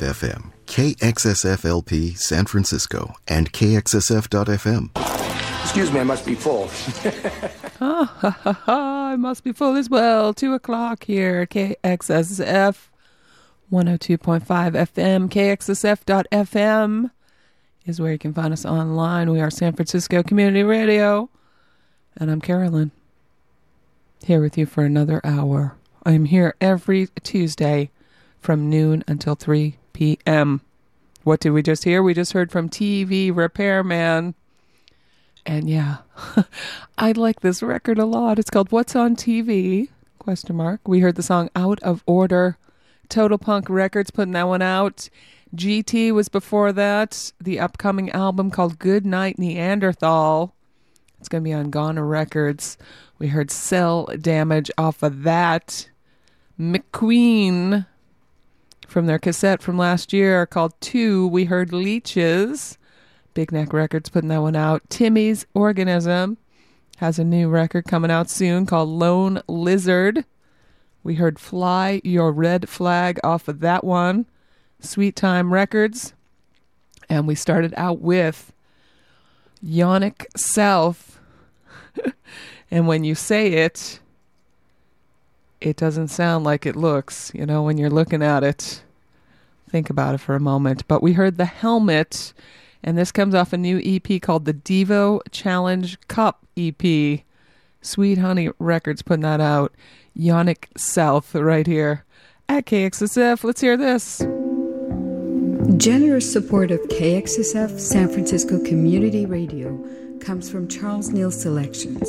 FM, KXSFLP San Francisco, and KXSF.FM. Excuse me, I must be full. Ah, ha, ha, ha, I must be full as well. Two o'clock here, KXSF 102.5 FM, KXSF.FM is where you can find us online. We are San Francisco Community Radio, and I'm Carolyn, here with you for another hour. I'm here every Tuesday from noon until 3 p.m. What did we just hear? We just heard from Tee Vee Repairmann. And yeah, I like this record a lot. It's called What's on TV? Question mark. We heard the song Out of Order. Total Punk Records putting that one out. Gee Tee was before that. The upcoming album called Good Night Neanderthal. It's going to be on Goner Records. We heard Cell Damage off of that. McQQeen From their cassette from last year called Two, we heard Leeches. Big Neck Records putting that one out. Timmy's Organism has a new record coming out soon called Lone Lizard. We heard Fly Your Red Flag off of that one. Sweet Time Records. And we started out with Yonic Self. and when you say it, it doesn't sound like it looks, you know, when you're looking at it. Think about it for a moment. But we heard The Helmet, and this comes off a new EP called the Devo Challenge Cup EP. Sweet Honey Records putting that out. Yonic South right here at KXSF. Let's hear this. Generous support of KXSF San Francisco Community Radio comes from Charles Neal Selections.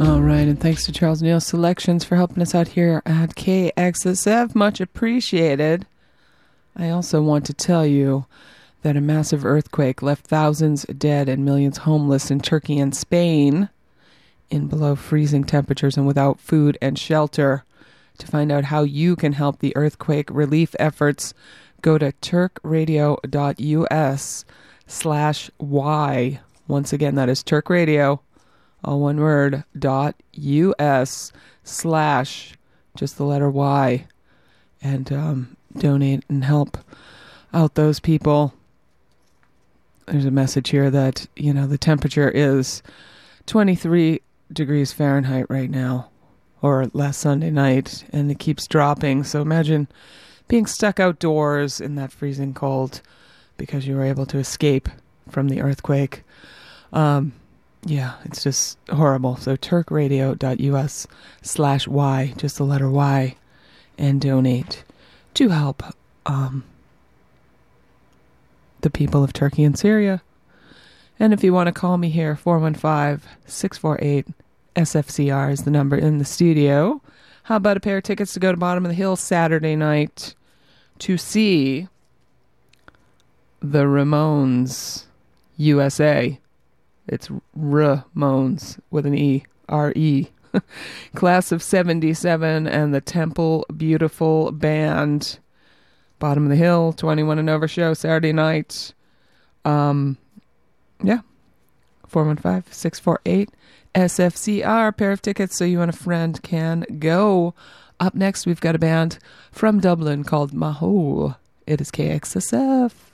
All right, and thanks to Charles Neal Selections for helping us out here at KXSF. Much appreciated. I also want to tell you that a massive earthquake left thousands dead and millions homeless in Turkey and Spain in below freezing temperatures and without food and shelter. To find out how you can help the earthquake relief efforts, go to turkradio.us slash Y. Once again, that is turkradio, all one word, dot us slash just the letter Y. And um, donate and help out those people. There's a message here that, you know, the temperature is 23 degrees Fahrenheit right now, or last Sunday night, and it keeps dropping. So imagine being stuck outdoors in that freezing cold because you were able to escape from the earthquake. Um, yeah, it's just horrible. So turkradio.us slash Y, just the letter Y, and donate to help um, the people of Turkey and Syria. And if you want to call me here, 415 648 SFCR is the number in the studio. How about a pair of tickets to go to Bottom of the Hill Saturday night to see the Ramones USA? It's Ramones with an E, R E. Class of 77 and the Temple Beautiful Band. Bottom of the Hill, 21 and over show Saturday night. Um, yeah. 415 648 SFCR. Pair of tickets so you and a friend can go. Up next, we've got a band from Dublin called M(h)aol. It is KXSF.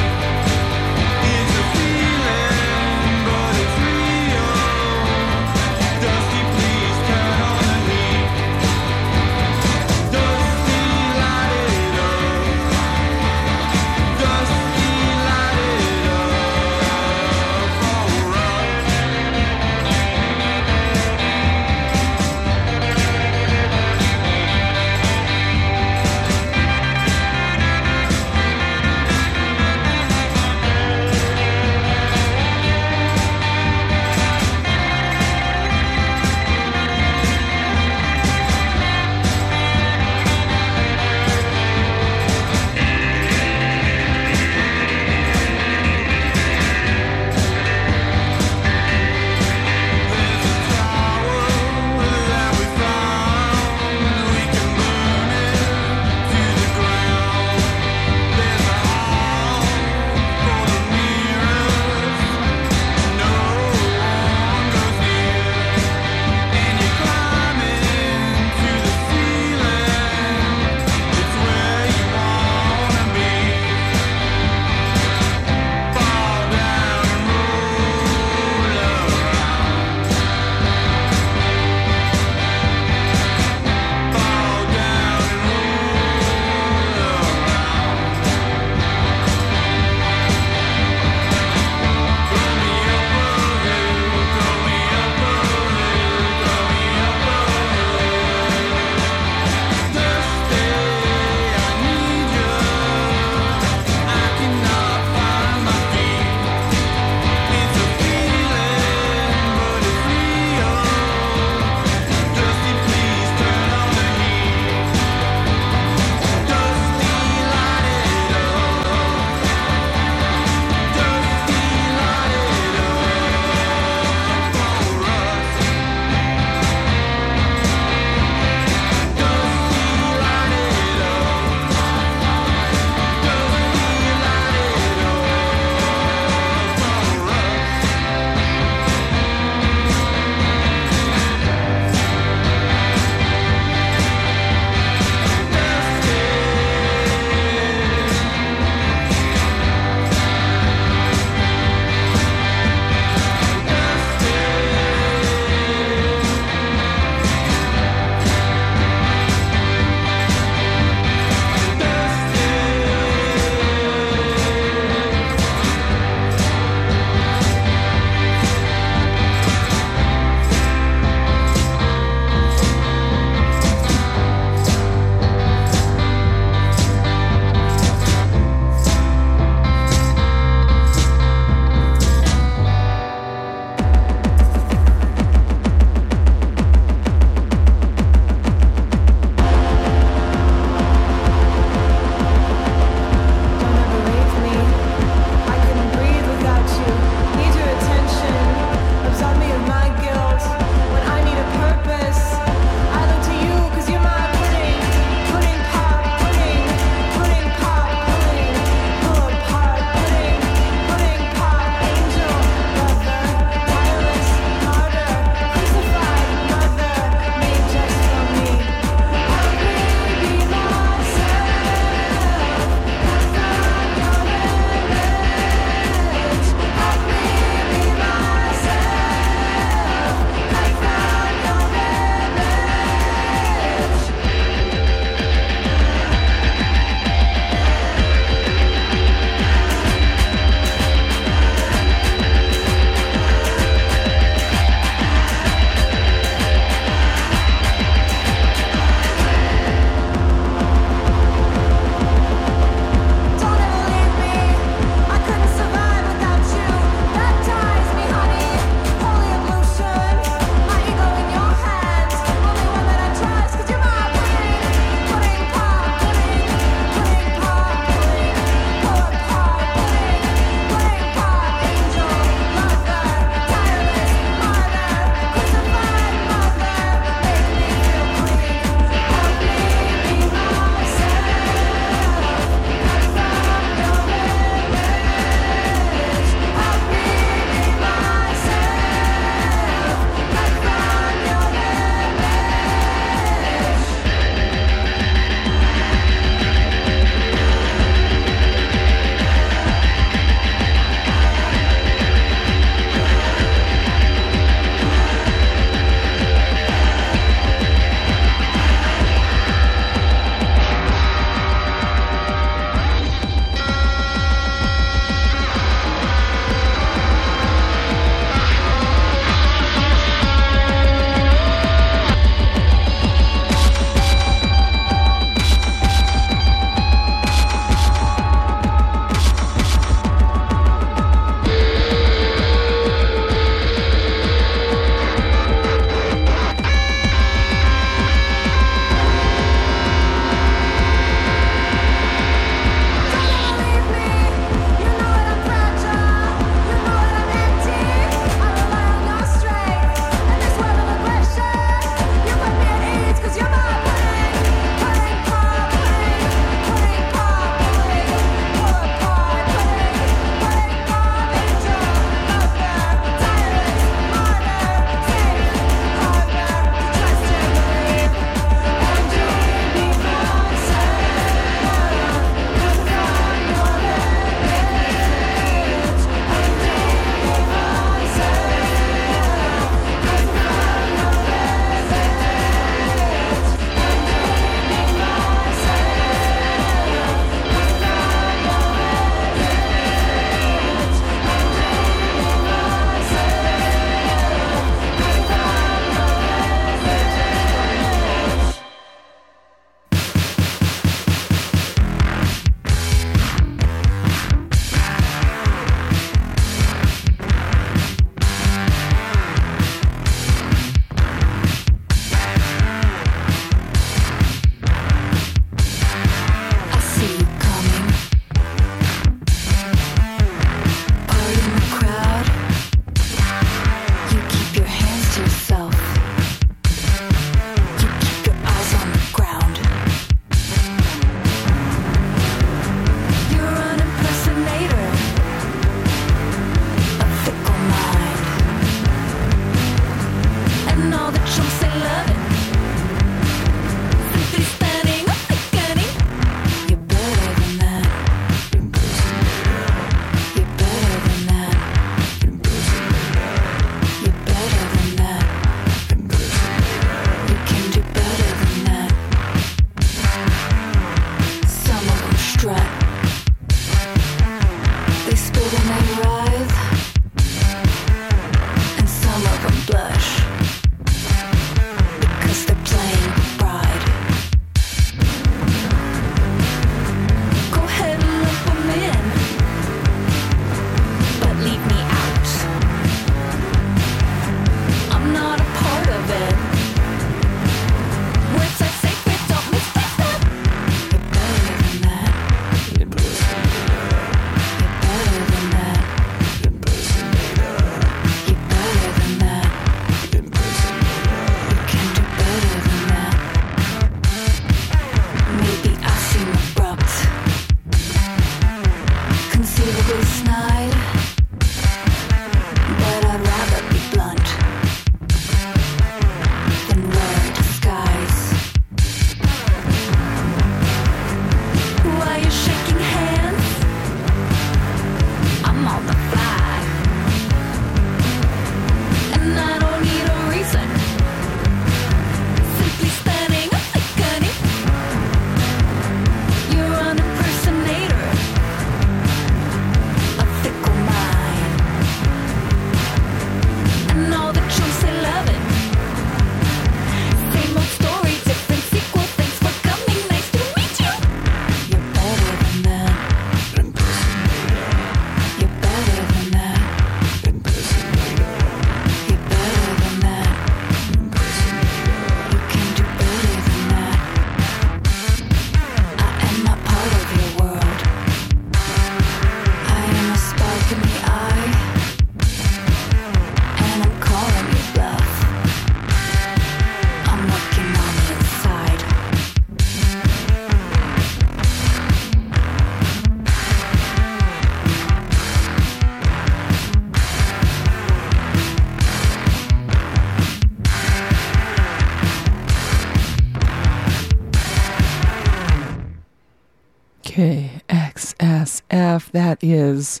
Is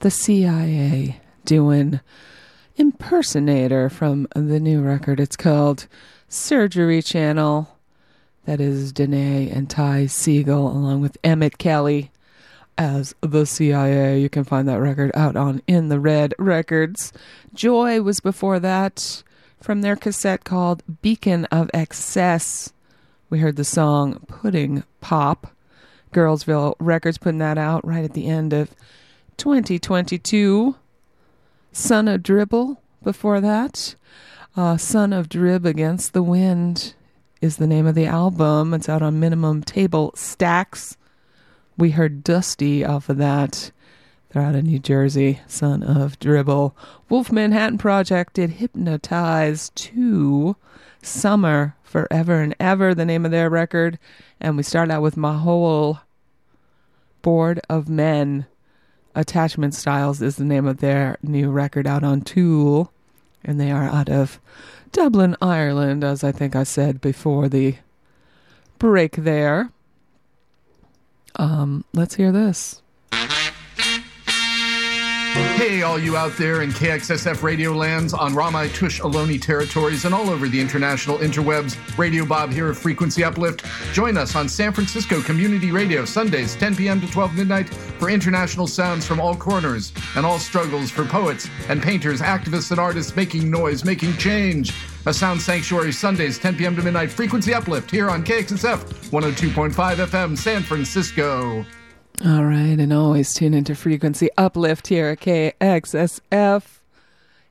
the CIA doing Impersonator from the new record. It's called Surgery Channel. That is Denée and Ty Segall along with Emmett Kelly as the CIA. You can find that record out on In the Red Records. Joy was before that from their cassette called Beacon of Excess. We heard the song Pudding Pop. Girlsville Records putting that out right at the end of 2022. Son of Dribble before that. Uh, Son of Drib Against the Wind is the name of the album. It's out on Minimum Table Stakes. We heard Dusty off of that. They're out of New Jersey, Son of Dribble. Wolfmanhattan Project did Hypnotize 2, Summer, Forever and Ever, the name of their record. And we start out with M(h)aol, Bored of Men. Attachment Styles is the name of their new record out on Tool. And they are out of Dublin, Ireland, as I think I said before the break there. Um, let's hear this. Hey, all you out there in KXSF radio lands on Ramaytush Ohlone territories and all over the international interwebs. Radio Bob here of Frequency Uplift. Join us on San Francisco Community Radio Sundays, 10 p.m. to 12 midnight for international sounds from all corners and all struggles for poets and painters, activists, and artists making noise, making change. A Sound Sanctuary Sundays, 10 p.m. to midnight. Frequency Uplift here on KXSF 102.5 FM, San Francisco. All right, and always tune into Frequency Uplift here at KXSF.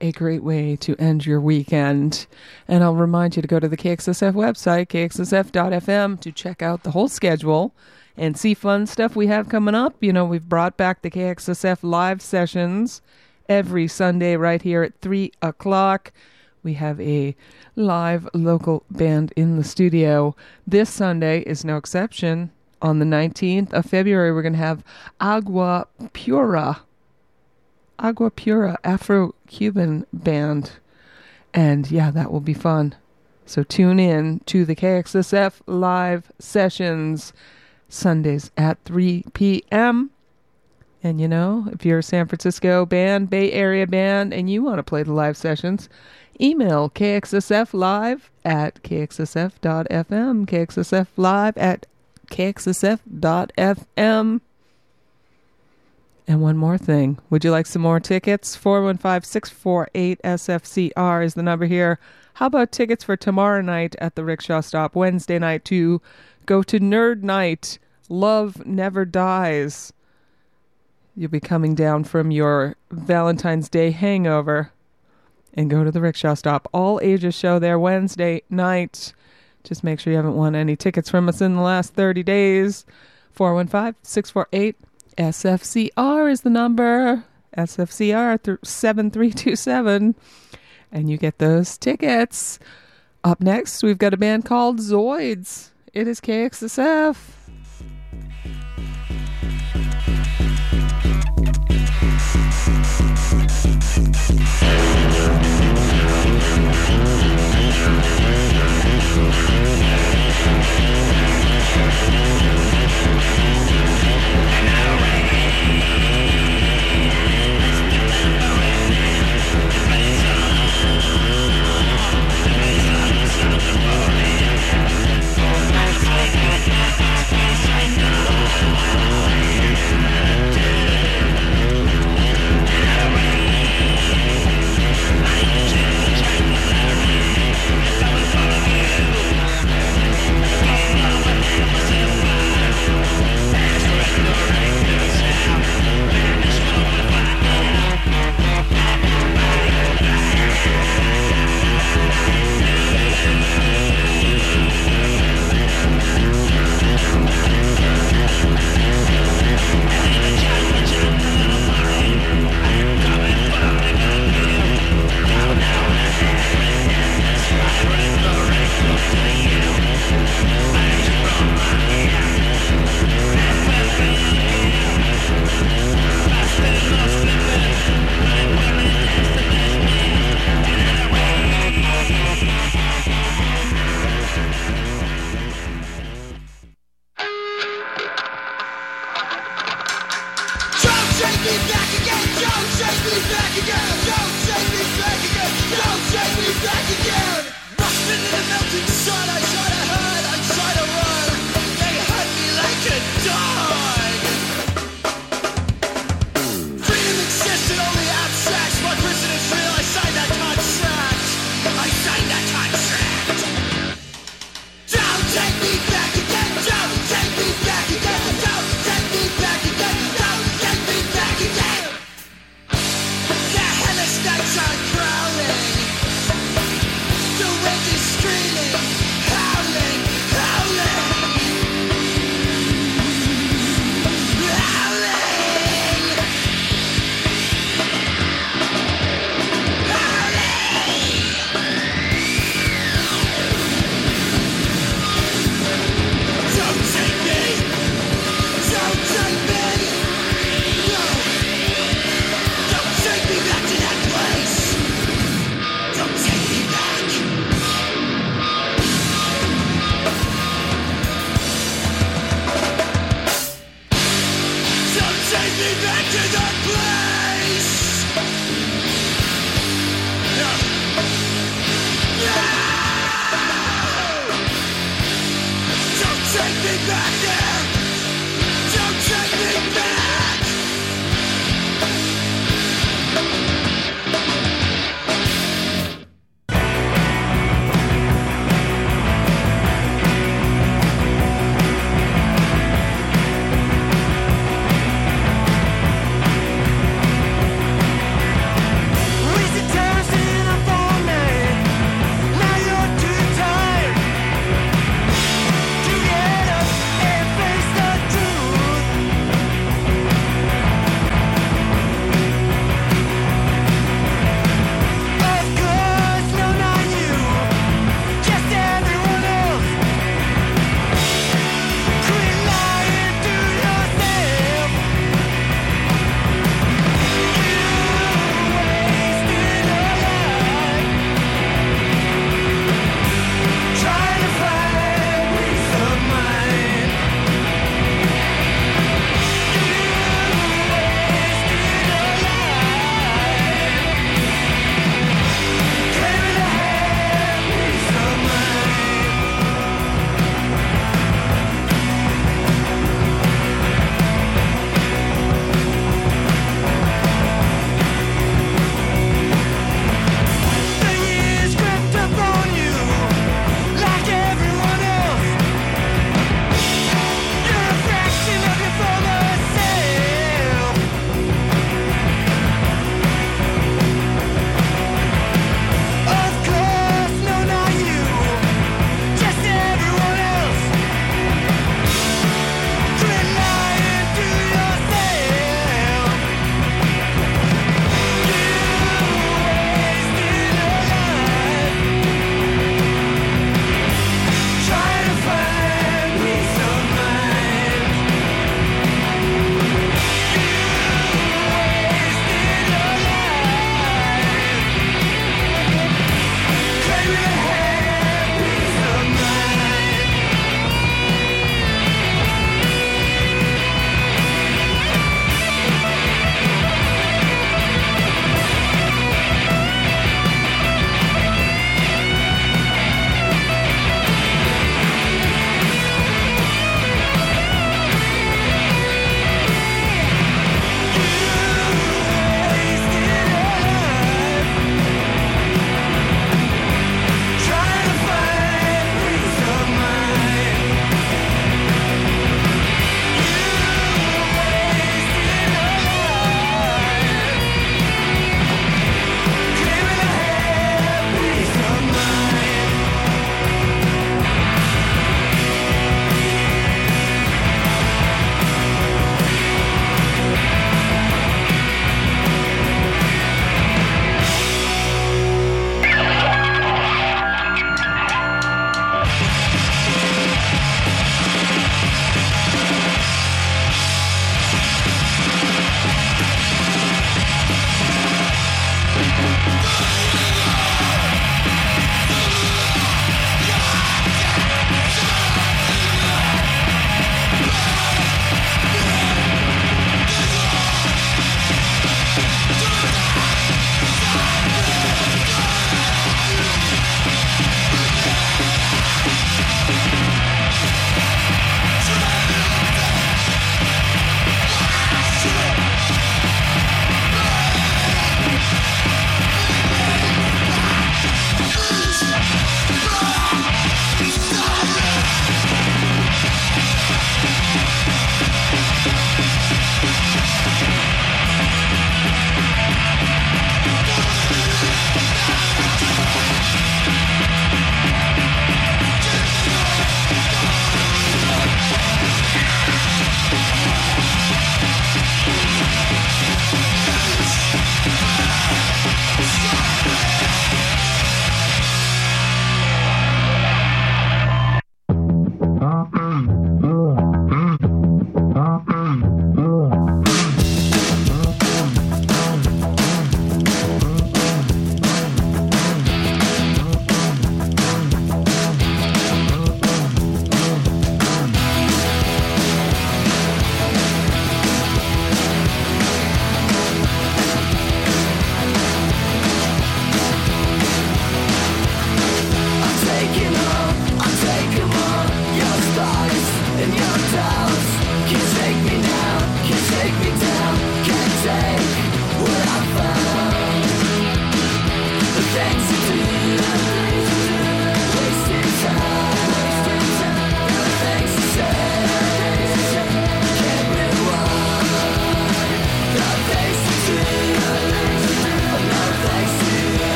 A great way to end your weekend. And I'll remind you to go to the KXSF website, kxsf.fm, to check out the whole schedule and see fun stuff we have coming up. You know, we've brought back the KXSF live sessions every Sunday right here at 3 o'clock. We have a live local band in the studio. This Sunday is no exception on the 19th of February, we're going to have Agua Pura. Agua Pura, Afro Cuban band. And yeah, that will be fun. So tune in to the KXSF live sessions Sundays at 3 p.m. And you know, if you're a San Francisco band, Bay Area band, and you want to play the live sessions, email KXSF live at kxsf.fm, KXSF live at kxsf.fm. And one more thing. Would you like some more tickets? 415 648 SFCR is the number here. How about tickets for tomorrow night at the rickshaw stop, Wednesday night to go to Nerd Night? Love Never Dies. You'll be coming down from your Valentine's Day hangover and go to the rickshaw stop. All ages show there Wednesday night. Just make sure you haven't won any tickets from us in the last 30 days. 415 648 SFCR is the number. SFCR th- 7327. And you get those tickets. Up next, we've got a band called Zoids. It is KXSF.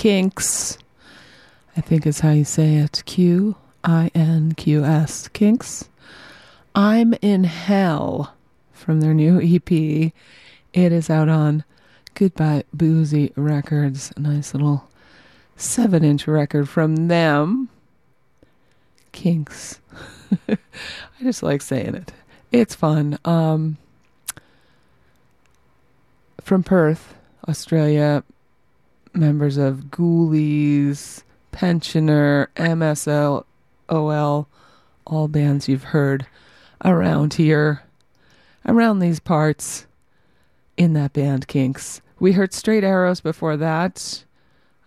Qinqs. I think is how you say it. Q I N Q S Qinqs. I'm in Hell from their new EP. It is out on Goodbye Boozy Records. A nice little seven inch record from them. Qinqs. I just like saying it. It's fun. Um, from Perth, Australia, members of Ghoulies, Pensioner, MSL, OL, all bands you've heard around here, around these parts, in that band Qinqs. We heard Straight Arrows before that.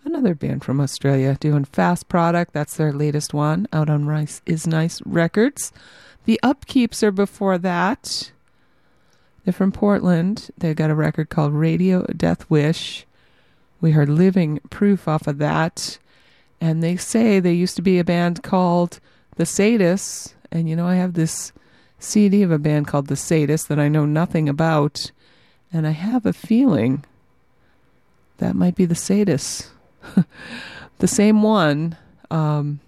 Another band from Australia doing Fast Product. That's their latest one out on Rice is Nice Records. The Upkeeps are before that. They're from Portland. They've got a record called Radio Death Wish. We heard Living Proof off of that. And they say they used to be a band called The Sadists. And you know, I have this CD of a band called The Sadists that I know nothing about. And I have a feeling that might be The Sadists. the same one. Um,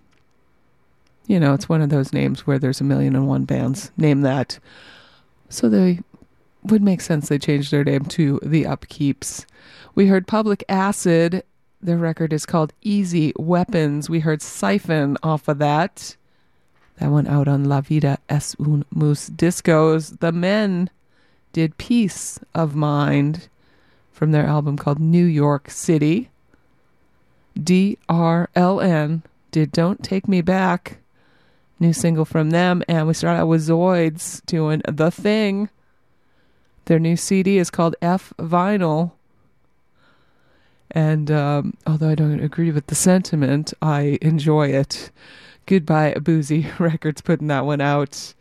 you know, it's one of those names where there's a million and one bands. Name that. So they would make sense they changed their name to The Upkeeps. We heard Public Acid. Their record is called Easy Weapons. We heard Siphon off of that. That went out on La Vida es un Mus Discos. The Men did Peace of Mind from their album called New York City. DRLN did Don't Take Me Back. New single from them. And we start out with Zoids doing The Thing. Their new CD is called F Vinyl. And um, although I don't agree with the sentiment, I enjoy it. Goodbye, Boozy Records putting that one out.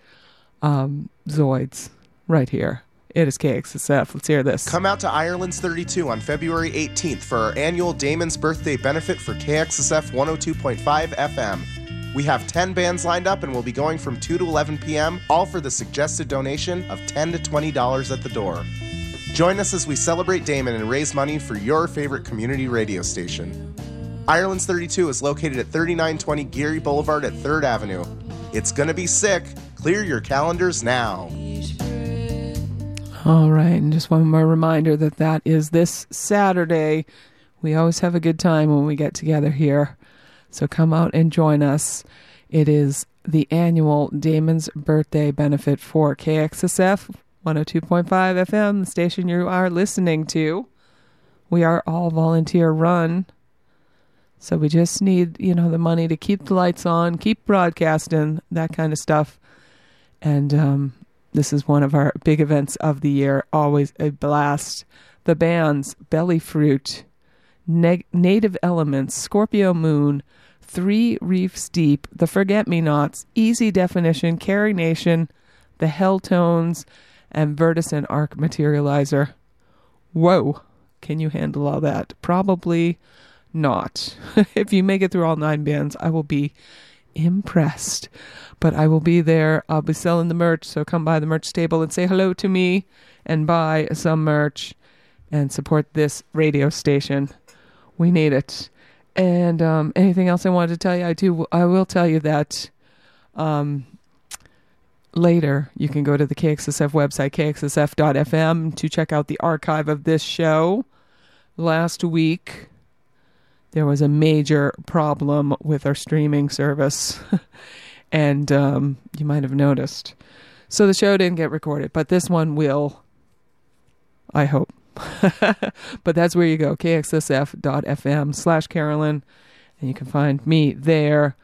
Um, Zoids, right here. It is KXSF. Let's hear this. Come out to Ireland's 32 on February 18th for our annual Damon's Birthday benefit for KXSF 102.5 FM. We have 10 bands lined up and we'll be going from 2 to 11 p.m., all for the suggested donation of 10 to $20 at the door. Join us as we celebrate Damon and raise money for your favorite community radio station. Ireland's 32 is located at 3920 Geary Boulevard at 3rd Avenue. It's gonna be sick. Clear your calendars now. All right, and just one more reminder that that is this Saturday. We always have a good time when we get together here. So come out and join us. It is the annual Damon's Birthday benefit for KXSF 102.5 FM, the station you are listening to. We are all volunteer run. So we just need, you know, the money to keep the lights on, keep broadcasting, that kind of stuff. And um, this is one of our big events of the year, always a blast. The bands Belly Fruit, Neg- Native Elements, Scorpio Moon, Three Reefs Deep, The Forget Me Nots, Easy Definition, Carrie Nation, The Helltones, and Verticin Arc Materializer. Whoa, can you handle all that? Probably not. if you make it through all nine bands, I will be impressed. But I will be there. I'll be selling the merch, so come by the merch table and say hello to me and buy some merch and support this radio station. We need it. And um, anything else I wanted to tell you? I do. I will tell you that um, later you can go to the KXSF website, kxsf.fm, to check out the archive of this show. Last week, there was a major problem with our streaming service, and um, you might have noticed. So the show didn't get recorded, but this one will. I hope. but that's where you go kxsf.fm slash Carolyn, and you can find me there.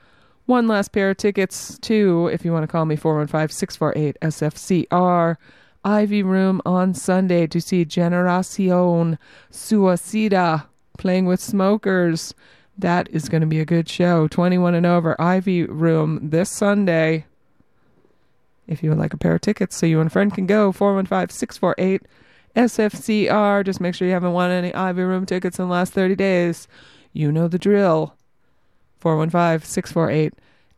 One last pair of tickets, too, if you want to call me 415 648 SFCR. Ivy Room on Sunday to see Generacion Suicida playing with smokers. That is going to be a good show. 21 and over, Ivy Room this Sunday. If you would like a pair of tickets so you and a friend can go, 415 648 SFCR. Just make sure you haven't won any Ivy Room tickets in the last 30 days. You know the drill. 415 648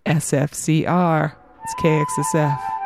SFCR. It's KXSF.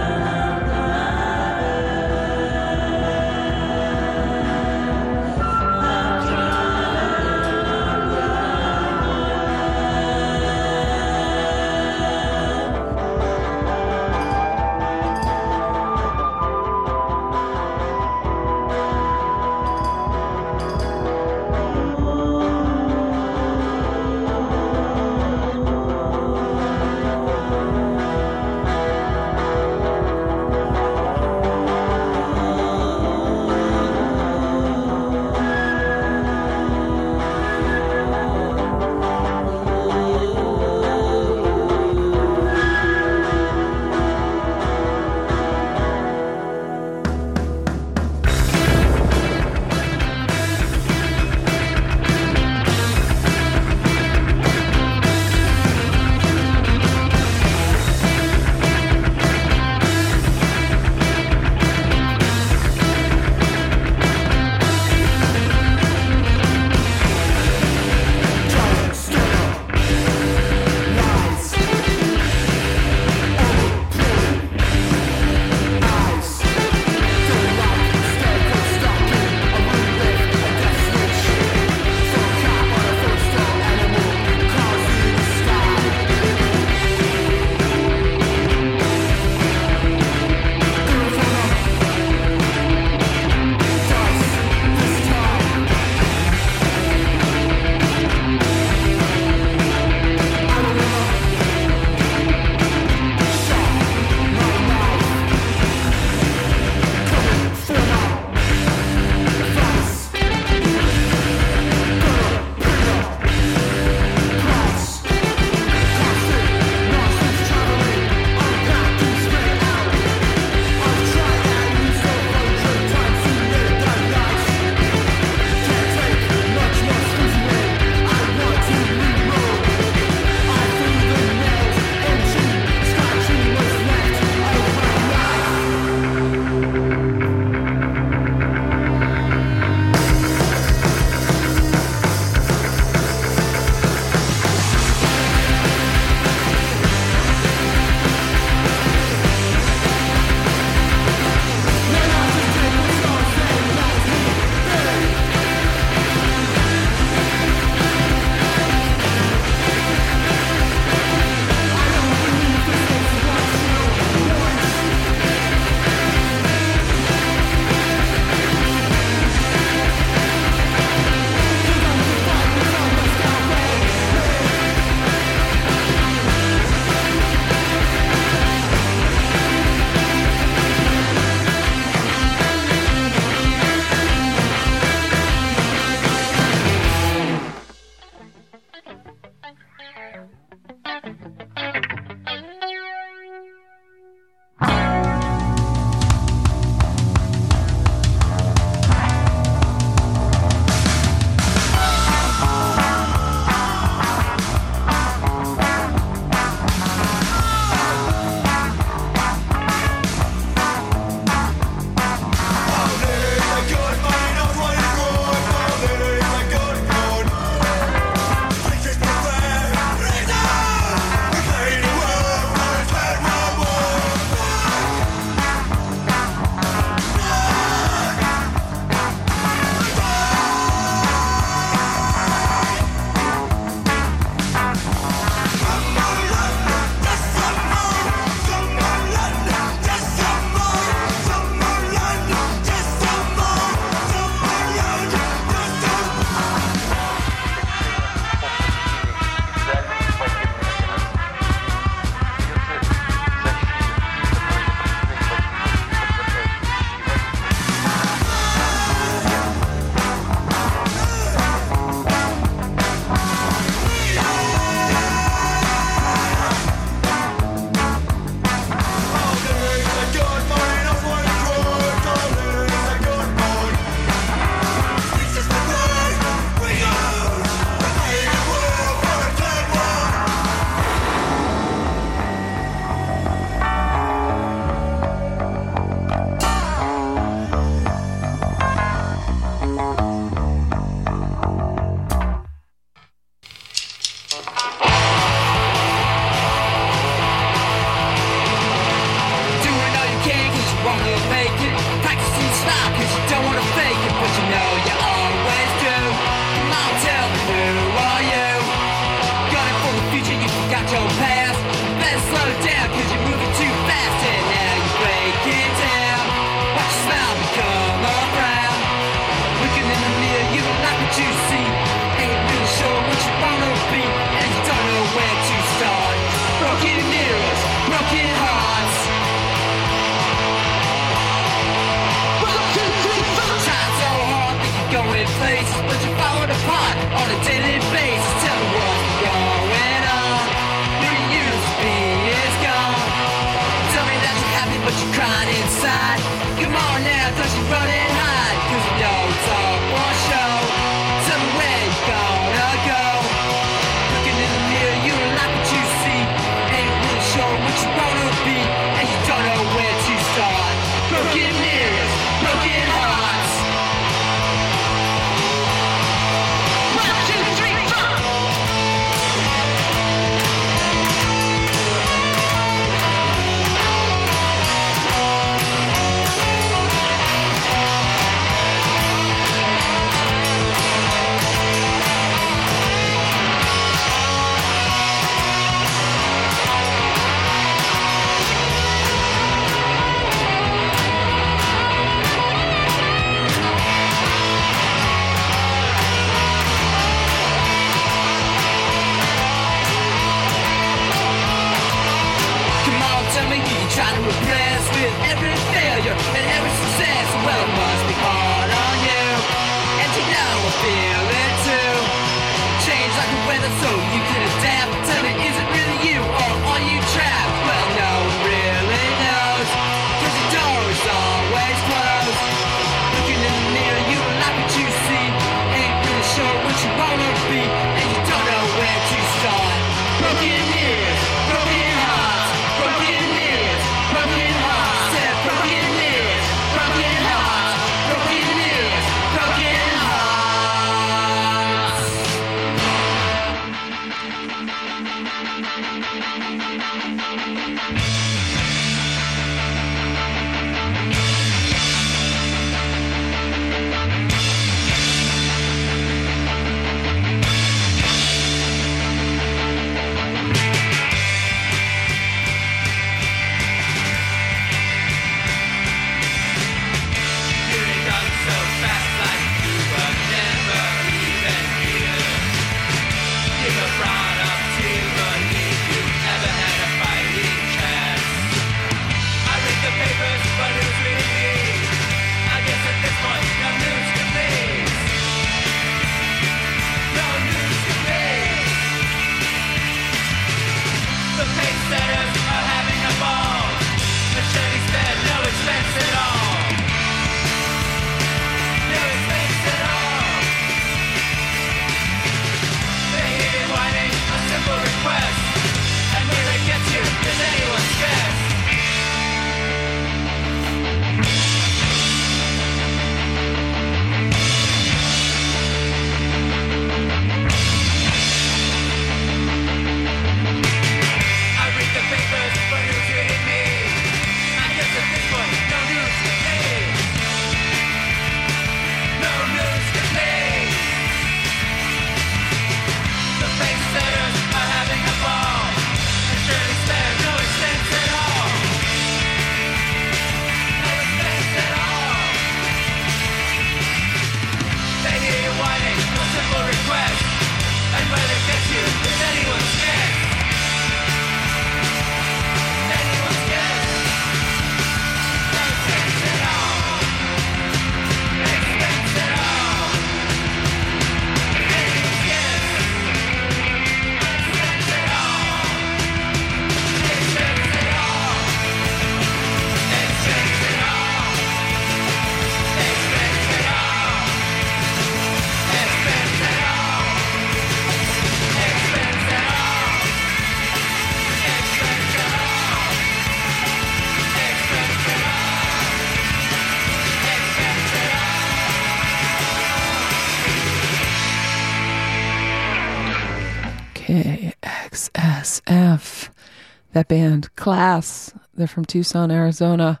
That band, Class. They're from Tucson, Arizona.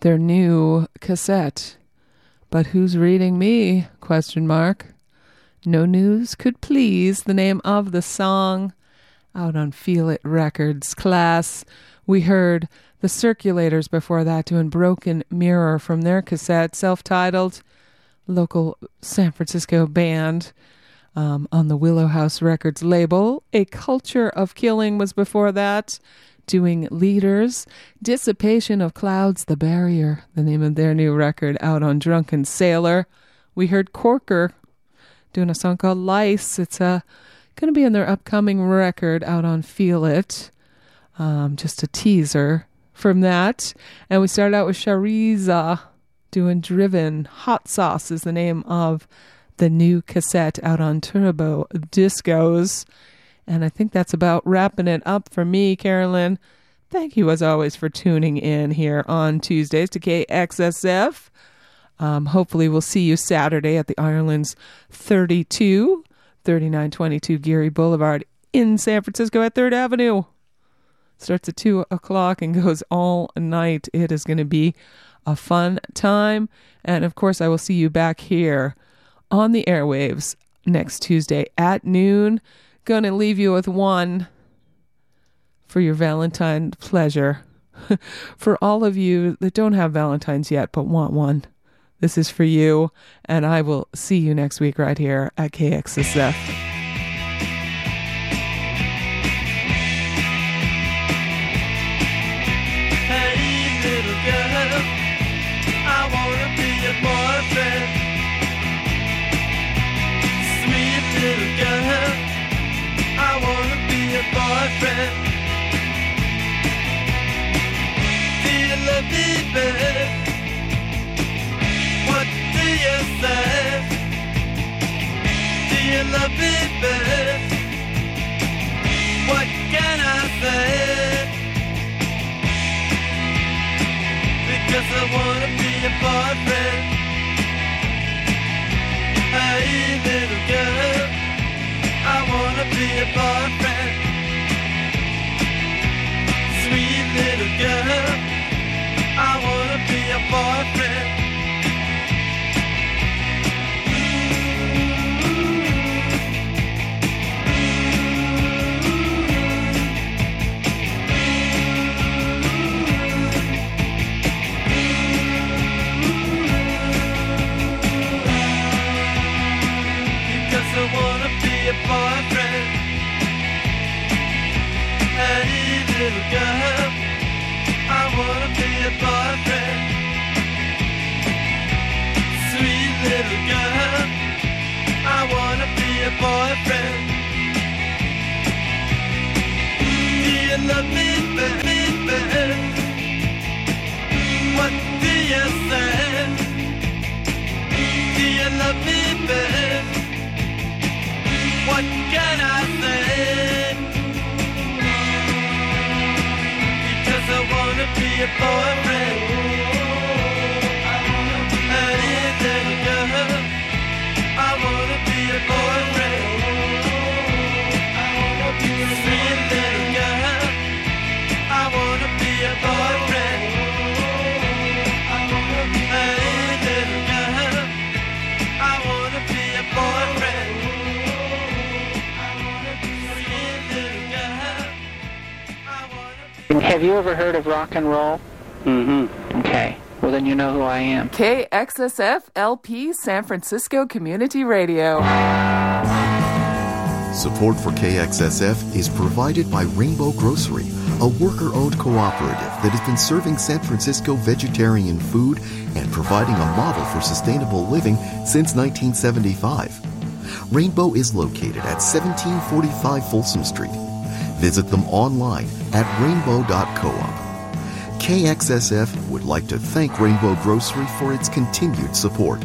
Their new cassette. But who's reading me? Question mark. No news could please. The name of the song out on Feel It Records. Class. We heard the Circulators before that doing Broken Mirror from their cassette, self titled local San Francisco band um, on the Willow House Records label. A Culture of Killing was before that, doing Leaders. Dissipation of Clouds, The Barrier, the name of their new record out on Drunken Sailor. We heard Corker doing a song called Lice. It's uh, going to be in their upcoming record out on Feel It. Um, just a teaser from that. And we started out with Sharizza doing Driven. Hot Sauce is the name of the new cassette out on Turbo Discos. And I think that's about wrapping it up for me, Carolyn. Thank you, as always, for tuning in here on Tuesdays to KXSF. Um, hopefully, we'll see you Saturday at the Ireland's 32, 3922 Geary Boulevard in San Francisco at 3rd Avenue. Starts at 2 o'clock and goes all night. It is going to be a fun time. And of course, I will see you back here on the airwaves next Tuesday at noon. Gonna leave you with one for your Valentine pleasure. for all of you that don't have Valentines yet but want one, this is for you. And I will see you next week right here at KXSF. What do you say? Do you love me. What can I say? Because I wanna be your boyfriend. Hey, little girl, I wanna be your boyfriend. Sweet little girl. I wanna be a boyfriend. A boyfriend. Little girl, little girl, I wanna be a boyfriend. Do you love me, baby? What do you say? Do you love me, babe? What can I say? Because I wanna be a boyfriend. Have you ever heard of rock and roll? Mm-hmm. Okay. Well, then you know who I am. KXSF LP San Francisco Community Radio. Support for KXSF is provided by Rainbow Grocery, a worker owned cooperative that has been serving San Francisco vegetarian food and providing a model for sustainable living since 1975. Rainbow is located at 1745 Folsom Street. Visit them online at rainbow.coop. KXSF would like to thank Rainbow Grocery for its continued support.